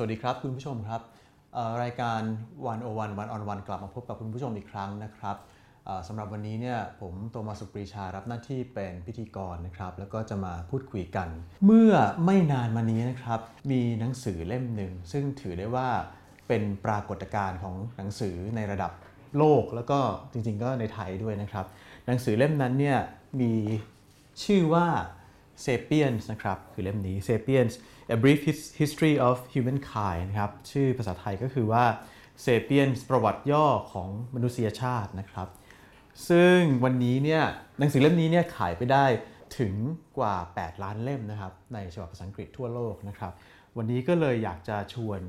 สวัสดีครับคุณผู้ชมครับรายการวันโอวันวันออนวันกลับมาพบกับคุณผู้ชมอีกครั้งนะครับสำหรับวันนี้เนี่ยผมโตมาสุปรีชารับหน้าที่เป็นพิธีกรนะครับ แล้วก็จะมาพูดคุยกัน เมื่อไม่นานมานี้นะครับ มีหนังสือเล่มหนึ่ง ซึ่งถือได้ว่าเป็นปรากฏการณ์ของหนังสือในระดับโลกแล้วก็จริงๆก็ในไทยด้วยนะครับ หนังสือเล่มนั้นเนี่ยมีชื่อว่า Sapiens นะครับ คือเล่มนี้ Sapiens A Brief History of Humankind นะครับ ชื่อภาษาไทยก็คือว่า Sapiens ประวัติย่อของมนุษยชาตินะครับ ซึ่งวันนี้เนี่ยหนังสือเล่มนี้เนี่ยขายไปได้ถึงกว่า 8 ล้านเล่มนะครับ ในฉบับภาษาอังกฤษทั่วโลกนะครับ วันนี้ก็เลยอยากจะชวน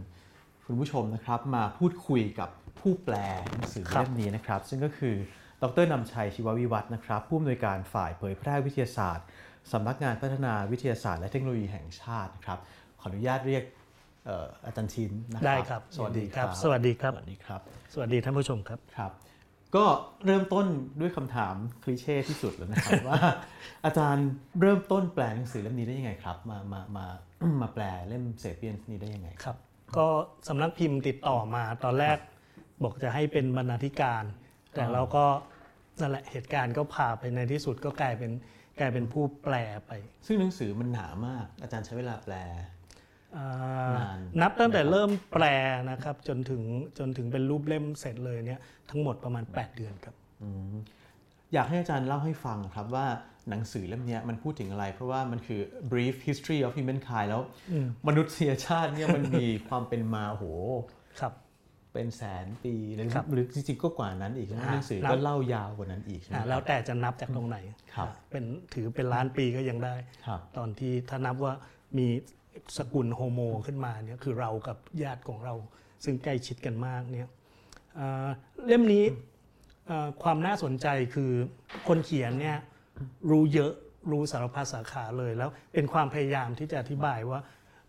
คุณผู้ชมนะครับมาพูดคุยกับผู้แปลหนังสือเล่มนี้นะครับ ซึ่งก็คือดรนำชัย ชีววิวัฒนะครับ ผู้อำนวยการฝ่ายเผยแพร่วิทยาศาสตร์ สำนักงานพัฒนาวิทยาศาสตร์และเทคโนโลยีแห่งชาตินะครับ ขออนุญาตเรียกเอ่ออาจารย์ชินนะครัได้ครับ สวัสดีครับ สวัสดีครับ สวัสดีครับ สวัสดีท่านผู้ชมครับครับ ก็เริ่มต้นด้วยคำถามคลีเช่ที่สุดแล้วนะครับว่า อาจารย์เริ่มต้นแปลหนังสือเล่มนี้ได้ยังไงครับ มามามามาแปลเล่มเซเปียนนี้ได้ยังไงครับ ก็สำนักพิมพ์ติดต่อมาตอนแรก บอกจะให้เป็นบรรณาธิการ แต่เราก็นั่นแหละเหตุการณ์ก็พาไปในที่สุดก็กลายเป็น กลายเป็นผู้แปลไป ซึ่งหนังสือมันหนามาก อาจารย์ใช้เวลาแปลอ่านานนับตั้งแต่เริ่มแปลนะครับจนถึงจนถึงเป็นรูปเล่มเสร็จเลยเนี่ยทั้งหมดประมาณ 8 เดือนครับอยากให้อาจารย์เล่าให้ฟังครับว่าหนังสือเล่มเนี้ยมันพูดถึงอะไร เพราะว่ามันคือ brief history of humankind แล้ว มนุษยชาติเนี่ยมันมีความเป็นมาโหครับ เป็นแสนปีหรือครับหรือจริงๆก็กว่านั้นอีกใช่ไหมอ่าหนังสือนับก็เล่ายาวกว่านั้นอีกใช่ไหมอ่าแล้วแต่จะนับจากตรงไหนครับอ่าเป็นถือเป็นล้านปีก็ยังได้ครับตอนที่ถ้านับว่ามีสกุลโฮโมขึ้นมาเนี่ยคือเรากับญาติของเรา ซึ่งใกล้ชิดกันมากเนี่ยอ่าเล่มนี้อ่าความน่าสนใจคือคนเขียนเนี่ยรู้เยอะรู้สารพัดสาขาเลยแล้วเป็นความพยายามที่จะอธิบายว่า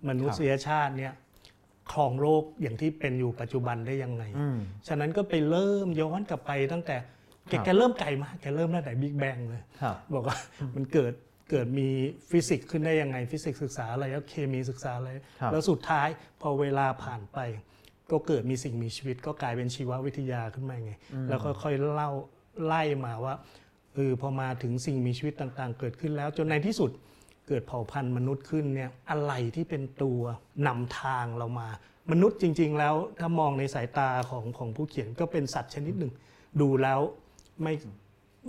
มนุษยชาติเนี่ย ครองโลกอย่างที่เป็นอยู่ปัจจุบันได้ยังไงอืมฉะนั้นก็ไปเริ่มย้อนกลับไปตั้งแต่แกครับแกเริ่มไกลมากแกเริ่มตั้งแต่บิ๊กแบงเลยครับบอกว่ามันเกิดเกิดมีฟิสิกส์ขึ้นได้ยังไง ฟิสิกส์ศึกษาอะไรแล้วเคมีศึกษาอะไรครับแล้วสุดท้ายพอเวลาผ่านไป ก็เกิดมีสิ่งมีชีวิต ก็กลายเป็นชีววิทยาขึ้นมาไง แล้วก็ค่อยเล่าไล่มาว่าเออพอมาถึงสิ่งมีชีวิตต่างๆ เกิดขึ้นแล้วจนในที่สุด เกิดเผ่าพันธุ์มนุษย์ขึ้นเนี่ยอะไรที่เป็นตัวนำทางเรามา มนุษย์จริง ๆ แล้วถ้ามองในสายตาของของผู้เขียนก็เป็นสัตว์ชนิดหนึ่ง ดูแล้วไม่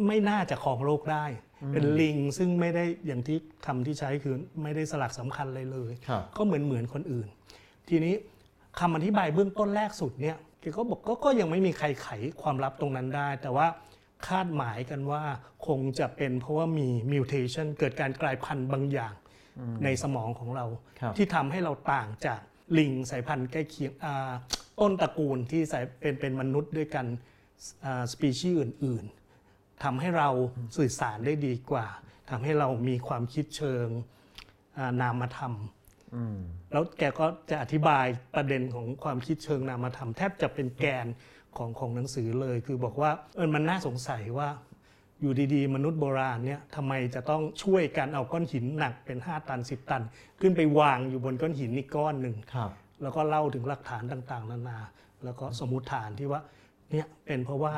ไม่น่าจะครองโลกได้ เป็นลิงซึ่งไม่ได้อย่างที่คำที่ใช้คือไม่ได้สลักสำคัญเลยเลยครับก็เหมือนเหมือนคนอื่น ทีนี้คำอธิบายเบื้องต้นแรกสุดเนี่ยแกก็บอกก็ก็ยังไม่มีใครไขความลับตรงนั้นได้ แต่ว่า คาดหมายกันว่าคงจะเป็นเพราะว่ามีมิวเทชันเกิดการกลายพันธุ์บางอย่างในสมองของเราครับที่ทำให้เราต่างจากลิงสายพันธุ์ใกล้เคียงอ่าต้นตระกูลที่สายเป็นเป็นมนุษย์ด้วยกันสปีชีส์อื่น ๆทำให้เราสื่อสารได้ดีกว่าทำให้เรามีความคิดเชิงอ่านามธรรมอืมแล้วแกก็จะอธิบายประเด็นของความคิดเชิงนามธรรมแทบจะเป็นแกน ของของหนังสือเลย คือบอกว่าเออมันน่าสงสัยว่าอยู่ดีๆ มนุษย์โบราณเนี่ยทำไมจะต้องช่วยกันเอาก้อนหินหนักเป็น 5 ตัน 10 ตัน ขึ้นไปวางอยู่บนก้อนหินอีกก้อนหนึ่งครับแล้วก็เล่าถึงหลักฐานต่างๆ นานา แล้วก็สมมติฐานที่ว่าเนี่ยเป็นเพราะว่า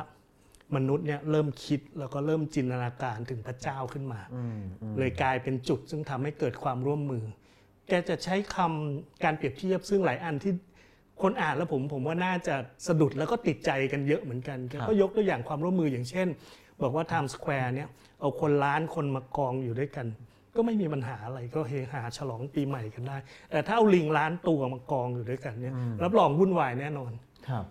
มนุษย์เนี่ยเริ่มคิดแล้วก็เริ่มจินตนาการถึงพระเจ้าขึ้นมาอืมอืมเลยกลายเป็นจุดซึ่งทำให้เกิดความร่วมมือ แกจะใช้คำการเปรียบเทียบซึ่งหลายอันที่ คนอ่านแล้วผมผมว่าน่าจะสะดุดแล้วก็ติดใจกันเยอะเหมือนกันแกก็ยกตัวอย่างความร่วมมืออย่างเช่น บอกว่า Times Square เนี่ยเอาคนล้านคนมากองอยู่ด้วยกัน ก็ไม่มีปัญหาอะไรก็เฮฮาฉลองปีใหม่กันได้ แต่ถ้าเอาลิงล้านตัวมากองอยู่ด้วยกันเนี่ยรับรองวุ่นวายแน่นอนครับ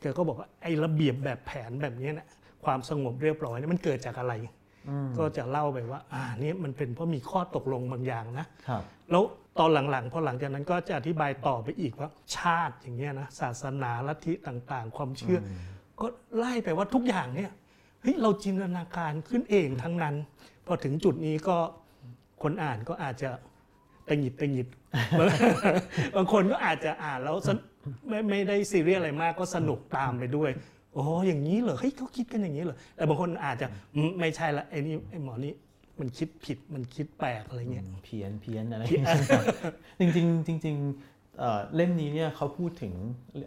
แกก็บอกว่าไอ้ระเบียบแบบแผนแบบนี้นะความสงบเรียบร้อยเนี่ยมันเกิดจากอะไร ก็จะเล่าไปว่า อ่านี่มันเป็นเพราะมีข้อตกลงบางอย่างนะครับแล้ว ตอนหลังๆพอหลังจากนั้นก็จะอธิบายต่อไปอีกว่าชาติอย่างเงี้ยนะศาสนาลัทธิต่างๆ ความเชื่ออก็ไล่ไปว่าทุกอย่างเนี่ยเฮ้ยเราจินตนาการขึ้นเองทั้งนั้น พอถึงจุดนี้ก็คนอ่านก็อาจจะตะหงิดตะหงิด บางคนก็อาจจะอ่านแล้วสนไม่ไม่ได้ซีเรียสอะไรมากก็สนุกตามไปด้วย โอ้อย่างนี้เหรอเฮ้ยเขาคิดกันอย่างนี้เหรอแต่บางคนอาจจะอืมไม่ใช่ละไอ้นี่ไอ้หมอนี่ มันคิดผิดมันคิดแปลกอะไรเงี้ยเพี้ยนเพี้ยนอะไรอย่างเงี้ยครับจริงๆจริงๆเอ่อเล่มนี้เนี่ยเขาพูดถึง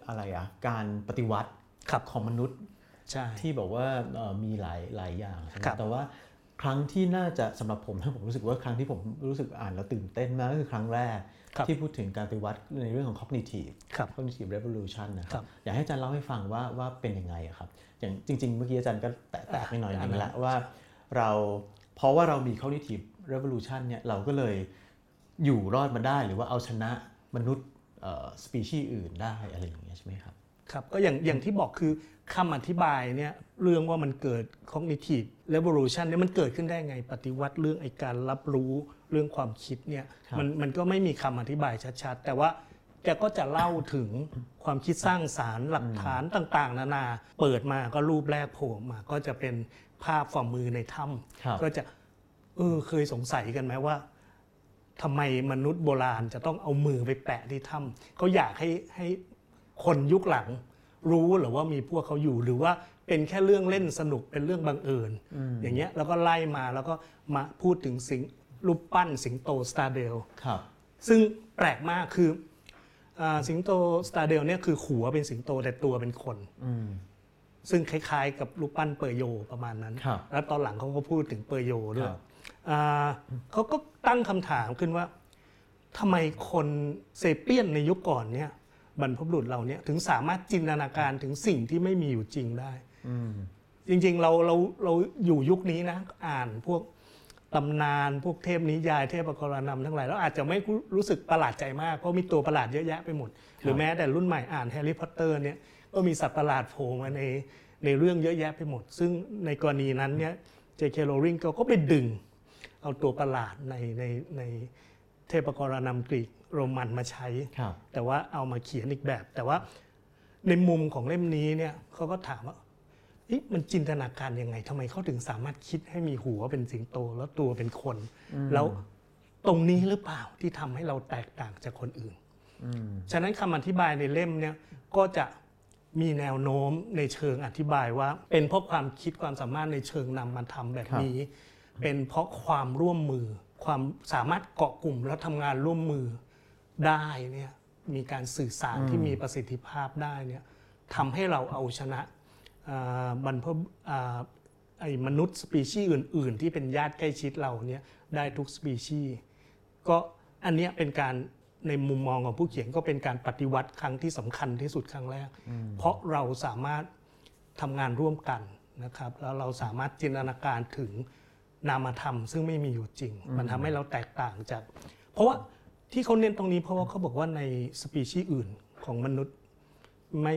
อะไรอะการปฏิวัติครับของมนุษย์ใช่ที่บอกว่าเอ่อมีหลายหลายอย่างใช่ไหมครับแต่ว่าครั้งที่น่าจะสำหรับผมนะผมรู้สึกว่าครั้งที่ผมรู้สึกอ่านแล้วตื่นเต้นมากก็คือครั้งแรกครับที่พูดถึงการปฏิวัติในเรื่องของ cognitive ครับ cognitive revolution นะคครัรับบอยากให้อาจารย์เล่าให้ฟังว่าว่าเป็นยังไงอะครับอย่างจริง ๆ เมื่อกี้อาจารย์ก็แตะแตะไปหน่อยนึงแล้วว่าเรา เพราะว่าเรามี cognitive revolution เนี่ยเราก็เลยอยู่รอดมาได้หรือว่าเอาชนะมนุษย์สปีชีส์อื่นได้อะไรอย่างเงี้ยใช่ไหมครับครับก็อย่างอย่างที่บอกคือคำอธิบายเนี่ยเรื่องว่ามันเกิด cognitive revolution เนี่ยมันเกิดขึ้นได้ไงปฏิวัติเรื่องไอการรับรู้เรื่องความคิดเนี่ยครับมันมันก็ไม่มีคำอธิบายชัดๆ แต่ว่าแกก็จะเล่าถึงความคิดสร้างสารรค์หลักฐานต่าง ๆ นานา เปิดมาก็รูปแรกโผล่มาก็จะเป็น ภาพฝ่ามือในถ้ครับำก็จะเออเคยสงสัยกันไหมว่าทำไมมนุษย์โบราณจะต้องเอามือไปแปะที่ถ้ำเขาอยากให้ให้คนยุคหลัง รู้หรือว่ามีพวกเขาอยู่หรือว่าเป็นแค่เรื่องเล่นสนุกเป็นเรื่องบังเอิญอย่างเงี้ยแล้วก็ไล่มาแล้วก็มาพูดถึงสิงรูปปั้นสิงโตสตาร์เดลครับซึ่งแปลกมากคืออาสิงโตสตาร์เดลเนี่ยคือหัวเป็นสิงโตแต่ตัวเป็นคนอืม ซึ่งคล้ายๆ กับรูปปั้นเปอร์โยประมาณนั้นครับแล้วตอนหลังเขาก็พูดถึงเปอร์โยด้วคยรับอ่าเขาก็ตั้งคำถามขึ้นว่าทำไมคนเซเปียนในยุคก่อนเนี่ยบรรพบุรุษเราเนี่ยถึงสามารถจินตนาการถึงสิ่งที่ไม่มีอยู่จริงได้อืมจริงๆเราเราเราอยู่ยุคนี้นะ อ่านพวกตำนานพวกเทพนิยายเทพปกรณัมทั้งหลายแล้วอาจจะไม่รู้สึกประหลาดใจมากเพราะมีตัวประหลาดเยอะแยะไปหมด หรือแม้แต่รุ่นใหม่อ่านแฮร์รี่พอตเตอร์เนี่ย ก็มีสัตว์ประหลาดโผล่มาในในเรื่องเยอะแยะไปหมด ซึ่งในกรณีนั้นเนี่ยเจเคโรว์ลิงก็ไปดึง เอาตัวประหลาดในในในเทพปกรณัมกรีกโรมันมาใช้ครับแต่ว่าเอามาเขียนอีกแบบ แต่ว่าในมุมของเล่มนี้เนี่ยเขาก็ถามว่าเอ๊ะมันจินตนาการยังไงทำไมเขาถึงสามารถคิดให้มีหัวเป็นสิงโตแล้วตัวเป็นคน แล้วตรงนี้หรือเปล่าที่ทำให้เราแตกต่างจากคนอื่นอืมฉะนั้นคำอธิบายในเล่มเนี่ยก็จะ มีแนวโน้มในเชิงอธิบายว่า เป็นเพราะความคิดความสามารถในเชิงนำมาทำแบบนี้ เป็นเพราะความร่วมมือ ความสามารถเกาะกลุ่มแล้วทำงานร่วมมือได้เนี่ยมีการสื่อสารที่มีประสิทธิภาพได้เนี่ยทำให้เราเอาชนะอ่าบรรพอ่าไอ้มนุษย์สปีชีส์อื่น ๆ ที่เป็นญาติใกล้ชิดเราเนี่ยได้ทุกสปีชีส์ก็อันเนี้ยเป็นการ ในมุมมองของผู้เขียนก็เป็นการปฏิวัติครั้งที่สำคัญที่สุดครั้งแรก เพราะเราสามารถทำงานร่วมกันนะครับแล้วเราสามารถจินตนาการถึงนามธรรม ซึ่งไม่มีอยู่จริง มันทำให้เราแตกต่างจาก เพราะว่าที่เขาเน้นตรงนี้เพราะว่าเขาบอกว่าในสปีชีส์อื่นของมนุษย์ไม่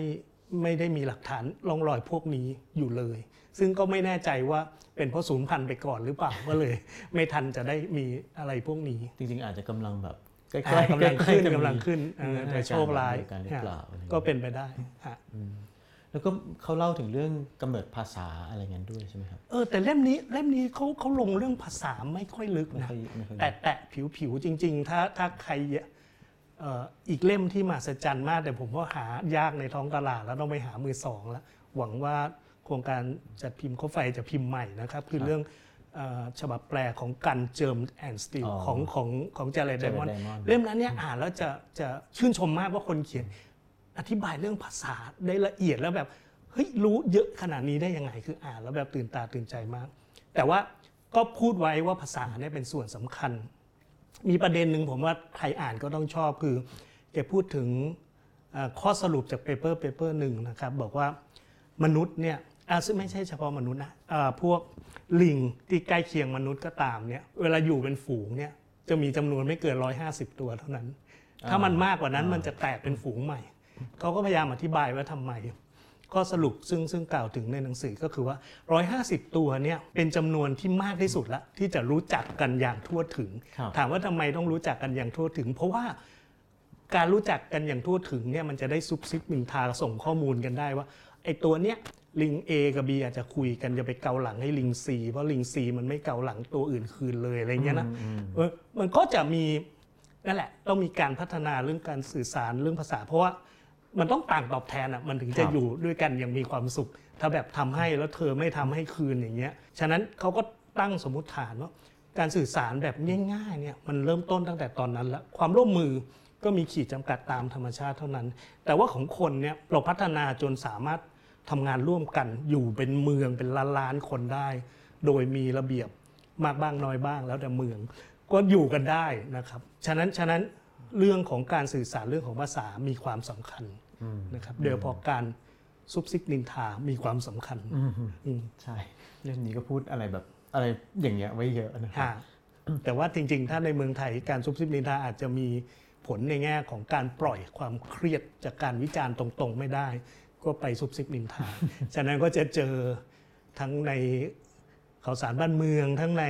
ไม่ได้มีหลักฐานร่องรอยพวกนี้อยู่เลย ซึ่งก็ไม่แน่ใจว่าเป็นเพราะสูญพันธุ์ไปก่อนหรือเปล่าก็เลย ไม่ทันจะได้มีอะไรพวกนี้ จริงๆ อาจจะกำลังแบบ ใกล้อ่าๆกำลังขึ้นใล้ๆจะมีกำลังขึ้นเออมีแต่โชคร้ายอาการหรือเปล่าอะไรอย่างเงี้ยก็เป็นไปได้ฮะแล้วก็เขาเล่าถึงเรื่องกำเนิดภาษาอะไรเงี้ยด้วยใช่ไหมครับเออแต่เล่มนี้เล่มนี้เขาเขาลงเรื่องภาษาไม่ค่อยลึกไม่นะค่อยไม่ค่อยแต่แตะผิวผิวๆจริง ๆ ถ้าถ้าใครเอ่ออีกเล่มที่มหัศจรรย์มาก แต่ผมว่าหายากในท้องตลาดแล้วต้องไปหามือสองแล้วหวังว่าโครงการจัดพิมพ์เขาไฟจะพิมพ์ใหม่นะครับ คือเรื่องเอ่อ ฉบับแปลของกันเจิมแอนสติลของของของเจเรดไดมอน Jared Diamond เล่มนั้นเนี่ยอ่านแล้วจะจะชื่นชมมากว่าคนเขียนอธิบายเรื่องภาษาได้ละเอียดแล้วแบบเฮ้ยรู้เยอะขนาดนี้ได้ยังไงคืออ่านแล้วแบบตื่นตาตื่นใจมาก แต่ว่าก็พูดไว้ว่าภาษาเนี่ยเป็นส่วนสำคัญ มีประเด็นหนึ่งผมว่าใครอ่านก็ต้องชอบคือแกพูดถึงเอ่อข้อสรุปจาก paper paper หนึ่งนะครับบอกว่ามนุษย์เนี่ยอะซึ่งไม่ใช่เฉพาะมนุษย์นะอ่าพวก ลิงที่ใกล้เคียงมนุษย์ก็ตามเนี่ยเวลาอยู่เป็นฝูงเนี่ยจะมีจำนวนไม่เกิน 150 ตัวเท่านั้น ถ้ามันมากกว่านั้นมันจะแตกเป็นฝูงใหม่ เขาก็พยายามอธิบายว่าทำไมข้อสรุปซึ่งซึ่งกล่าวถึงในหนังสือก็คือว่า 150 ตัวเนี่ยเป็นจำนวนที่มากที่สุดละที่จะรู้จักกันอย่างทั่วถึงครับถามว่าทำไมต้องรู้จักกันอย่างทั่วถึง เพราะว่าการรู้จักกันอย่างทั่วถึงเนี่ยมันจะได้ซุบซิบมินทาส่งข้อมูลกันได้ว่าไอ้ตัวเนี้ย ลิง A กับ B อาจจะคุยกันจะไปเกาหลังให้ลิง C เพราะลิง C มันไม่เกาหลังตัวอื่นคืนเลยอะไรเงี้ยนะเออมันก็จะมีนั่นแหละต้องมีการพัฒนาเรื่องการสื่อสารเรื่องภาษา เพราะว่ามันต้องต่างตอบแทนอะมันถึงจะครับอยู่ด้วยกันอย่างมีความสุข ถ้าแบบทำให้แล้วเธอไม่ทำให้คืนอย่างเงี้ยฉะนั้นเขาก็ตั้งสมมติฐานว่าการสื่อสารแบบง่ายๆเนี่ยมันเริ่มต้นตั้งแต่ตอนนั้นแล้วความร่วมมือก็มีขีดจำกัดตามธรรมชาติเท่านั้น แต่ว่าของคนเนี่ยเราพัฒนาจนสามารถ ทำงานร่วมกันอยู่เป็นเมืองเป็นล้านล้านๆคนได้ โดยมีระเบียบมากบ้างน้อยบ้างแล้วแต่เมือง ก็อยู่กันได้นะครับ ฉะนั้นฉะนั้นเรื่องของการสื่อสารเรื่องของภาษามีความสำคัญนะครับโดยเฉพาะการซุบซิบนินทามีความสำคัญอืมใช่เรื่องนี้ก็พูดอะไรแบบอะไรอย่างเงี้ยไว้เยอะนะครับฮะแต่ว่าจริง ๆ ถ้าในเมืองไทยการซุบซิบนินทาอาจจะมีผลในแง่ของการปล่อยความเครียดจากการวิจารณ์ตรง ๆ ไม่ได้ ก็ไปซุบซิบนินทา ฉะนั้นก็จะเจอทั้งในข่าวสารบ้านเมือง ทั้งใน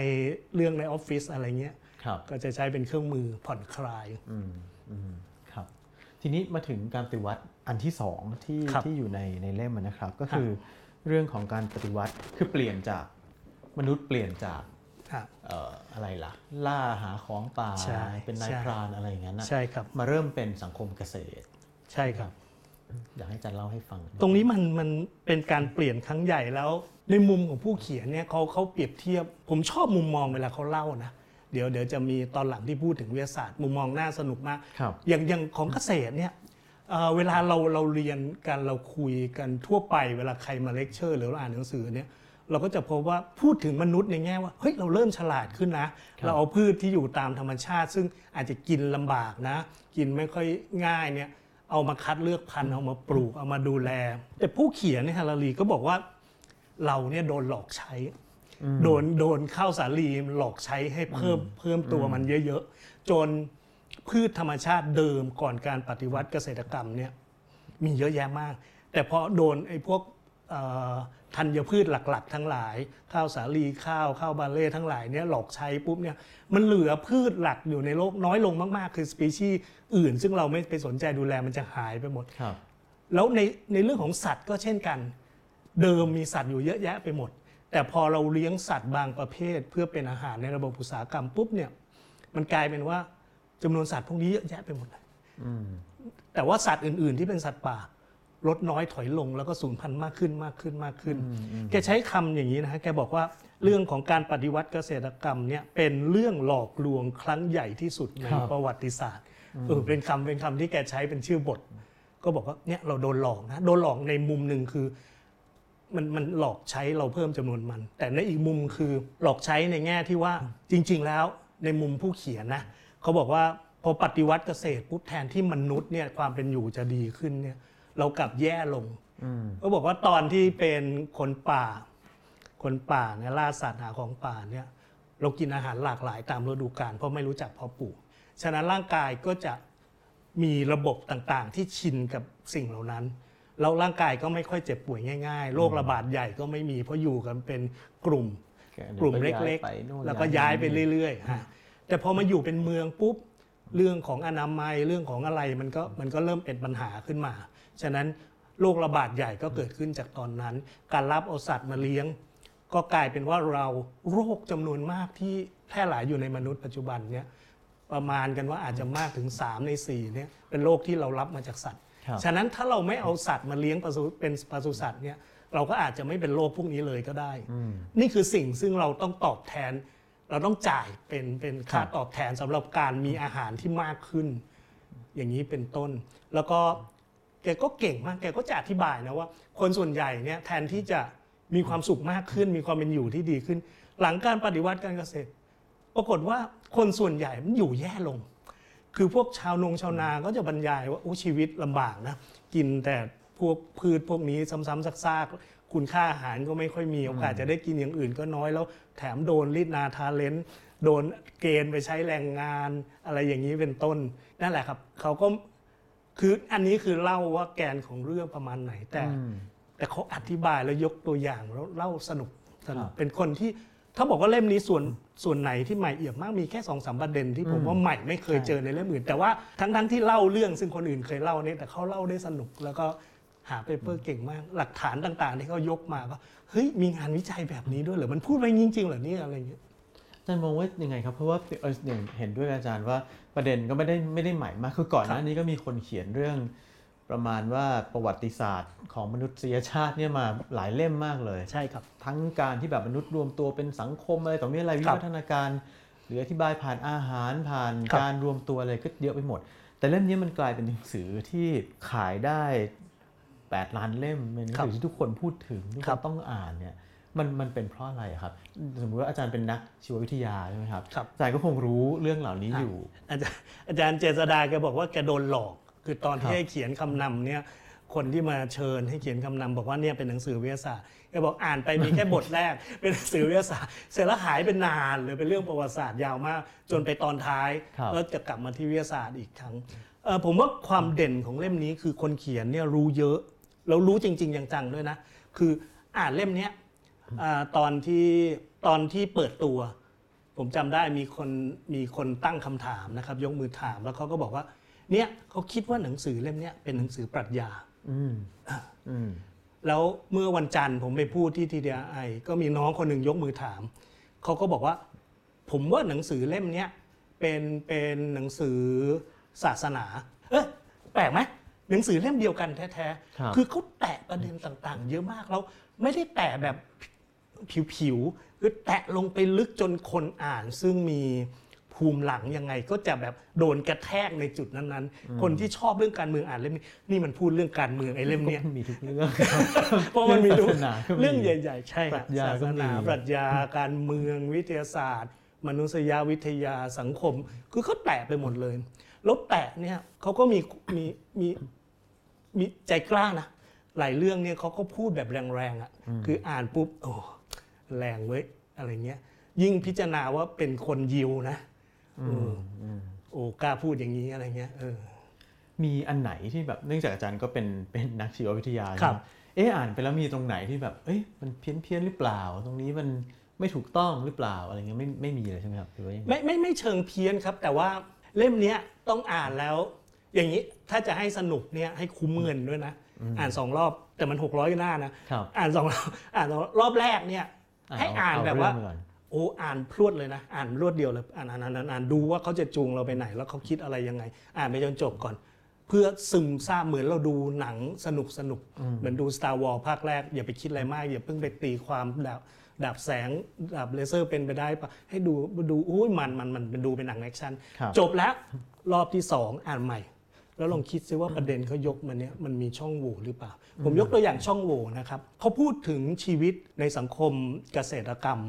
เรื่องในออฟฟิศอะไรเงี้ยครับก็จะใช้เป็นเครื่องมือผ่อนคลายอืมอืมครับ ทีนี้มาถึงการปฏิวัติอันที่สองที่ครับที่อยู่ในในเล่มอะนะครับ ก็คือเรื่องของการปฏิวัติคือเปลี่ยนจากมนุษย์เปลี่ยนจากฮะเอ่ออะไรล่ะ ล่าหาของป่าใช่เป็นนายใช่พรานอะไรอย่างนั้นนะใช่ครับมาเริ่มเป็นสังคมเกษตร ใช่ครับ อยากให้อาจารย์เล่าให้ฟัง ตรงนี้มันมันเป็นการเปลี่ยนครั้งใหญ่แล้ว ในมุมของผู้เขียนเนี่ยเขาเขาเปรียบเทียบ ผมชอบมุมมองเวลาเขาเล่านะเดี๋ยวเดี๋ยวจะมีตอนหลังที่พูดถึงวิทยาศาสตร์ มุมมองน่าสนุกมากครับอย่างอย่างของเกษตรเนี่ยเอ่อเวลาเราเราเรียนกันเราคุยกันทั่วไป เวลาใครมาเลคเชอร์ หรือเราอ่านหนังสือเนี่ยเราก็จะพบว่าพูดถึงมนุษย์ในแง่ว่าเฮ้ยเราเริ่มฉลาดขึ้นนะ เราเอาพืชที่อยู่ตามธรรมชาติ ซึ่งอาจจะกินลำบากนะ กินไม่ค่อยง่ายเนี่ย เอามาคัดเลือกพันธุ์เอามาปลูกเอามาดูแลแต่ผู้เขียนเนี่ยฮารารีก็บอกว่าเราเนี่ยโดนหลอกใช้ โดนโดนข้าวสาลีหลอกใช้ให้เพิ่มเพิ่มตัวมันเยอะๆ จนพืชธรรมชาติเดิมก่อนการปฏิวัติเกษตรกรรมเนี่ยมีเยอะแยะมาก แต่พอโดนไอ้พวกเอ่อ ธัญพืชหลัก ๆ ทั้งหลาย ข้าวสาลีข้าวข้าวบาเล่ทั้งหลายเนี่ยหลอกใช้ปุ๊บเนี่ยมันเหลือพืชหลักอยู่ในโลกน้อยลงมากๆ คือสปีชีส์อื่น ซึ่งเราไม่ไปสนใจดูแลมันจะหายไปหมดครับแล้วในในเรื่องของสัตว์ก็เช่นกัน เดิมมีสัตว์อยู่เยอะแยะไปหมด แต่พอเราเลี้ยงสัตว์บางประเภท เพื่อเป็นอาหารในระบบอุตสาหกรรมปุ๊บเนี่ยมันกลายเป็นว่าจำนวนสัตว์พวกนี้เยอะแยะไปหมดเลยอืมแต่ว่าสัตว์อื่น ๆ ที่เป็นสัตว์ป่า ลดน้อยถอยลงแล้วก็สูญพันธุ์มากขึ้นมากขึ้นมากขึ้น แกใช้คำอย่างนี้นะฮะแกบอกว่าเรื่องของการปฏิวัติเกษตรกรรมเนี่ยเป็นเรื่องหลอกลวงครั้งใหญ่ที่สุดในครับประวัติศาสตร์เออเป็นคำเป็นคำที่แกใช้เป็นชื่อบท ก็บอกว่าเนี่ยเราโดนหลอกนะโดนหลอกในมุมหนึ่งคือมันมันหลอกใช้เราเพิ่มจำนวนมัน แต่ในอีกมุมคือหลอกใช้ในแง่ที่ว่าจริง ๆ แล้วในมุมผู้เขียนนะเขาบอกว่าพอปฏิวัติเกษตรปุ๊บแทนที่มนุษย์เนี่ยความเป็นอยู่จะดีขึ้นเนี่ย เรากลับแย่ลงอืมเขาบอกว่าตอนที่เป็นคนป่า คนป่าเนี่ยล่าสัตว์หาของป่าเนี่ยเรากินอาหารหลากหลายตามฤดูกาลเพราะไม่รู้จักเพาะปลูกฉะนั้นร่างกายก็จะมีระบบต่างๆ ที่ชินกับสิ่งเหล่านั้นแล้วร่างกายก็ไม่ค่อยเจ็บป่วยง่ายๆโรคระบาดใหญ่ก็ไม่มี เพราะอยู่กันเป็นกลุ่มกลุ่มเล็กไปนู่นๆแล้วก็ย้ายไปเรื่อยๆฮะแต่พอมาอยู่เป็นเมืองปุ๊บ เรื่องของอนามัยเรื่องของอะไรมันก็มันก็เริ่มเป็นปัญหาขึ้นมา ฉะนั้นโรคระบาดใหญ่ก็เกิดขึ้นจากตอนนั้น การรับเอาสัตว์มาเลี้ยง ก็กลายเป็นว่าเราโรคจำนวนมากที่แพร่หลายอยู่ในมนุษย์ปัจจุบันเนี่ยประมาณกันว่าอาจจะมากถึง 3 ใน4เนี่ยเป็นโรคที่เรารับมาจากสัตว์ครับฉะนั้นถ้าเราไม่เอาสัตว์มาเลี้ยงปศุเป็นปศุสัตว์เนี่ยเราก็อาจจะไม่เป็นโรคพวกนี้เลยก็ได้อืมนี่คือสิ่งซึ่งเราต้องตอบแทน เราต้องจ่ายเป็นเป็นค่าครับตอบแทนสำหรับการมีอาหารที่มากขึ้น อย่างนี้เป็นต้น แล้วก็ แกก็เก่งมาก แกก็จะอธิบายนะว่า คนส่วนใหญ่เนี่ยแทนที่จะมีความสุขมากขึ้น มีความเป็นอยู่ที่ดีขึ้น หลังการปฏิวัติการเกษตร ปรากฏว่าคนส่วนใหญ่มันอยู่แย่ลง คือพวกชาวนงชาวนาก็จะบรรยายว่าโอ้ชีวิตลำบากนะกินแต่พวกพืชพวกนี้ซ้ำๆซากๆคุณค่าอาหารก็ไม่ค่อยมีโอกาสจะได้กินอย่างอื่นก็น้อยแล้วแถมโดนรีดนาทาเลนต์โดนเกณฑ์ไปใช้แรงงานอะไรอย่างนี้เป็นต้น นั่นแหละครับ เขาก็ คืออันนี้คือเล่าว่าแกนของเรื่องประมาณไหนแต่อืมแต่เขาอธิบายแล้วยกตัวอย่างแล้วเล่าสนุกสนุกครับเป็นคนที่ถ้าบอกว่าเล่มนี้ส่วนส่วนไหนที่ใหม่เอี่ยมมากมีแค่สองสามประเด็นที่ผมอืมว่าใหม่ไม่เคยใช่เจอในเล่มอื่น แต่ว่าทั้งทั้งที่เล่าเรื่องซึ่งคนอื่นเคยเล่าเนี่ยแต่เขาเล่าได้สนุกแล้วก็หาเปเปอร์เก่งมาก หลักฐานต่าง ๆ ที่เขายกมาก็เฮ้ยมีงานวิจัยแบบนี้ด้วยเหรอมันพูดไปจริงๆเหรอเนี่ยอะไรอย่างเงี้ย อาจารย์มองว่ายังไงครับ เพราะว่าเอออย่างเห็นด้วยกับอาจารย์ว่าประเด็นก็ไม่ได้ไม่ได้ใหม่มากคือก่อนหครัน้าบนี้ก็มีคนเขียนเรื่อง ประมาณว่าประวัติศาสตร์ของมนุษยชาติเนี่ยมาหลายเล่มมากเลยใช่ครับ ทั้งการที่แบบมนุษย์รวมตัวเป็นสังคมอะไรต่อมีอะไรวิครับวัฒนาการ หรืออธิบายผ่านอาหารผ่านครับการรวมตัวอะไรก็เยอะไปหมด แต่เล่มนี้มันกลายเป็นหนังสือที่ขายได้8ล้านเล่มเป็นหนังสือที่ทุกคนพูดถึงทุกคครับนต้องอ่านเนี่ย มันมันเป็นเพราะอะไรอะครับ สมมติว่าอาจารย์เป็นนักชีววิทยาใช่ไหมครับครับอาจารย์ก็คงรู้เรื่องเหล่านี้อยู่ อาจารย์อาจารย์เจษดาแกบอกว่าแกโดนหลอก คือตอนครัที่บให้เขียนคำนำเนี่ยคนที่มาเชิญให้เขียนคำนำบอกว่าเนี่ยเป็นหนังสือวิทยาศาสตร์แกบอกอ่านไปมีแค่บทแรก เป็นหนังสือวิทยาศาสตร์ เสร็จแล้วหายเป็นนานเลยเป็นเรื่องประวัติศาสตร์ยาวมาก จนไปตอนท้ายครับแล้วจะกลับมาที่วิทยาศาสตร์อีกครั้งเอ่อผมว่าความเด่นของเล่มนี้คือคนเขียนเนี่ยรู้เยอะ แล้วรู้จริง ๆ จังๆด้วยนะ คืออ่านเล่มเนี้ย อ่าตอนที่ตอนที่เปิดตัว ผมจำได้มีคนมีคนตั้งคำถามนะครับ ยกมือถามแล้วเขาก็บอกว่า เนี่ยเขาคิดว่าหนังสือเล่มเนี้ยเป็นหนังสือปรัชญา อืมอืม แล้วเมื่อวันจันทร์ผมไปพูดที่ทีดีไอก็มีน้องคนหนึ่งยกมือถาม เขาก็บอกว่า ผมว่าหนังสือเล่มเนี้ยเป็นเป็นหนังสือศาสนา เอะแปลกไหมหนังสือเล่มเดียวกันแท้ครับ ๆ คือเขาแตะประเด็นต่างๆ เยอะมากแล้วไม่ได้แตะแบบ ผิวๆคือแตะลงไปลึกจนคนอ่าน ซึ่งมีภูมิหลังยังไงก็จะแบบโดนกระแทกในจุดนั้นๆ คนที่ชอบเรื่องการเมืองอ่านเล่มนี้นี่มันพูดเรื่องการเมืองไอ้เล่มเนี้ยก็มีทุกเรื่องเพราะมันมีเรื่ทุอกงศาสนาก็มีเรื่องใหญ่ ๆ ใช่ปครัรับชญาศาก็สมีนาปรัชญาการเมืองวิทยาศาสตร์ มนุษยวิทยาสังคม คือเขาแตะไปหมดเลยแล้วแตะเนี่ยเขาก็มีมีมีมีใจกล้านะหลายเรื่องเนี่ยเขาก็พูดแบบแรงๆอะคืออ่านปุ๊บโอ้ แรงเว้ยอะไรเงี้ย ยิ่งพิจารณาว่าเป็นคนยิวนะเอออโอ้กล้าพูดอย่างนี้อะไรเงี้ยเออมีอันไหนที่แบบเนื่องจากอาจารย์ก็เป็นเป็นนักชีววิทยาครับใช่ไหมเอ๊ะอ่านไปแล้วมีตรงไหนที่แบบ เอ้ยมันเพี้ยนเพี้ยนๆหรือเปล่า ตรงนี้มันไม่ถูกต้องหรือเปล่าอะไรเงี้ยไม่ไม่มีเลยใช่ไหมครับหรือว่ายังไงไม่ไม่ไม่เชิงเพี้ยนครับ แต่ว่าเล่มเนี้ยต้องอ่านแล้ว อย่างนี้ถ้าจะให้สนุกเนี่ยให้คุ้มเงินด้วยนะ อ่านสองรอบแต่มัน600หน้านะครับอ่านสองรอบอ่านสองรอบแรกเนี่ยอะ ให้เอ่านเแบบว่าเรื่องไปก่อนโอ้อ่านพรวดเลยนะ อ่านรวดเดียวเลยอ่านอ่านอ่านอ่านอ่านดูว่าเขาจะจูงเราไปไหน แล้วเขาคิดอะไรยังไง อ่านไปจนจบก่อน เพื่อซึมซาบเหมือนเราดูหนังสนุกสนุกเหมือนดู Star Wars ภาคแรก อย่าไปคิดอะไรมากอย่าเพิ่งไปตีความดาบดาบแสงดาบเลเซอร์เป็นไปได้ปะให้ดูดูอุ้ยมันมันมันมันดูเป็นหนังแอคชั่นครับจบแล้วรอบที่สองอ่านใหม่ แล้วลองคิดซิว่าประเด็นเขายกมาเนี้ยมันมีช่องโหว่หรือเปล่า ผมยกตัวอย่างช่องโหว่นะครับเขาพูดถึงชีวิตในสังคมเกษตรกรรม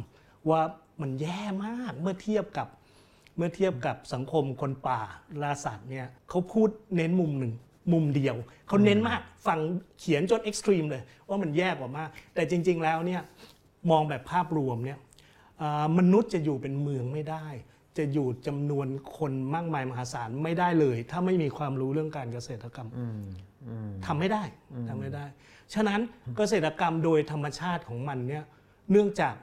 ว่ามันแย่มากเมื่อเทียบกับเมื่อเทียบกับสังคมคนป่าล่าสัตว์เนี่ยเขาพูดเน้นมุมหนึ่งมุมเดียว เขาเน้นมากฟังเขียนจนเอ็กซ์ตรีมเลย ว่ามันแย่กว่ามาก แต่จริง ๆ แล้วเนี่ยมองแบบภาพรวมเนี่ยอ่ามนุษย์จะอยู่เป็นเมืองไม่ได้ จะอยู่จำนวนคนมากมายมหาศาลไม่ได้เลย ถ้าไม่มีความรู้เรื่องการเกษตรกรรมอืมอืมทำไม่ได้ทำไม่ได้ ฉะนั้นเกษตรกรรมโดยธรรมชาติของมันเนี่ยเนื่องจาก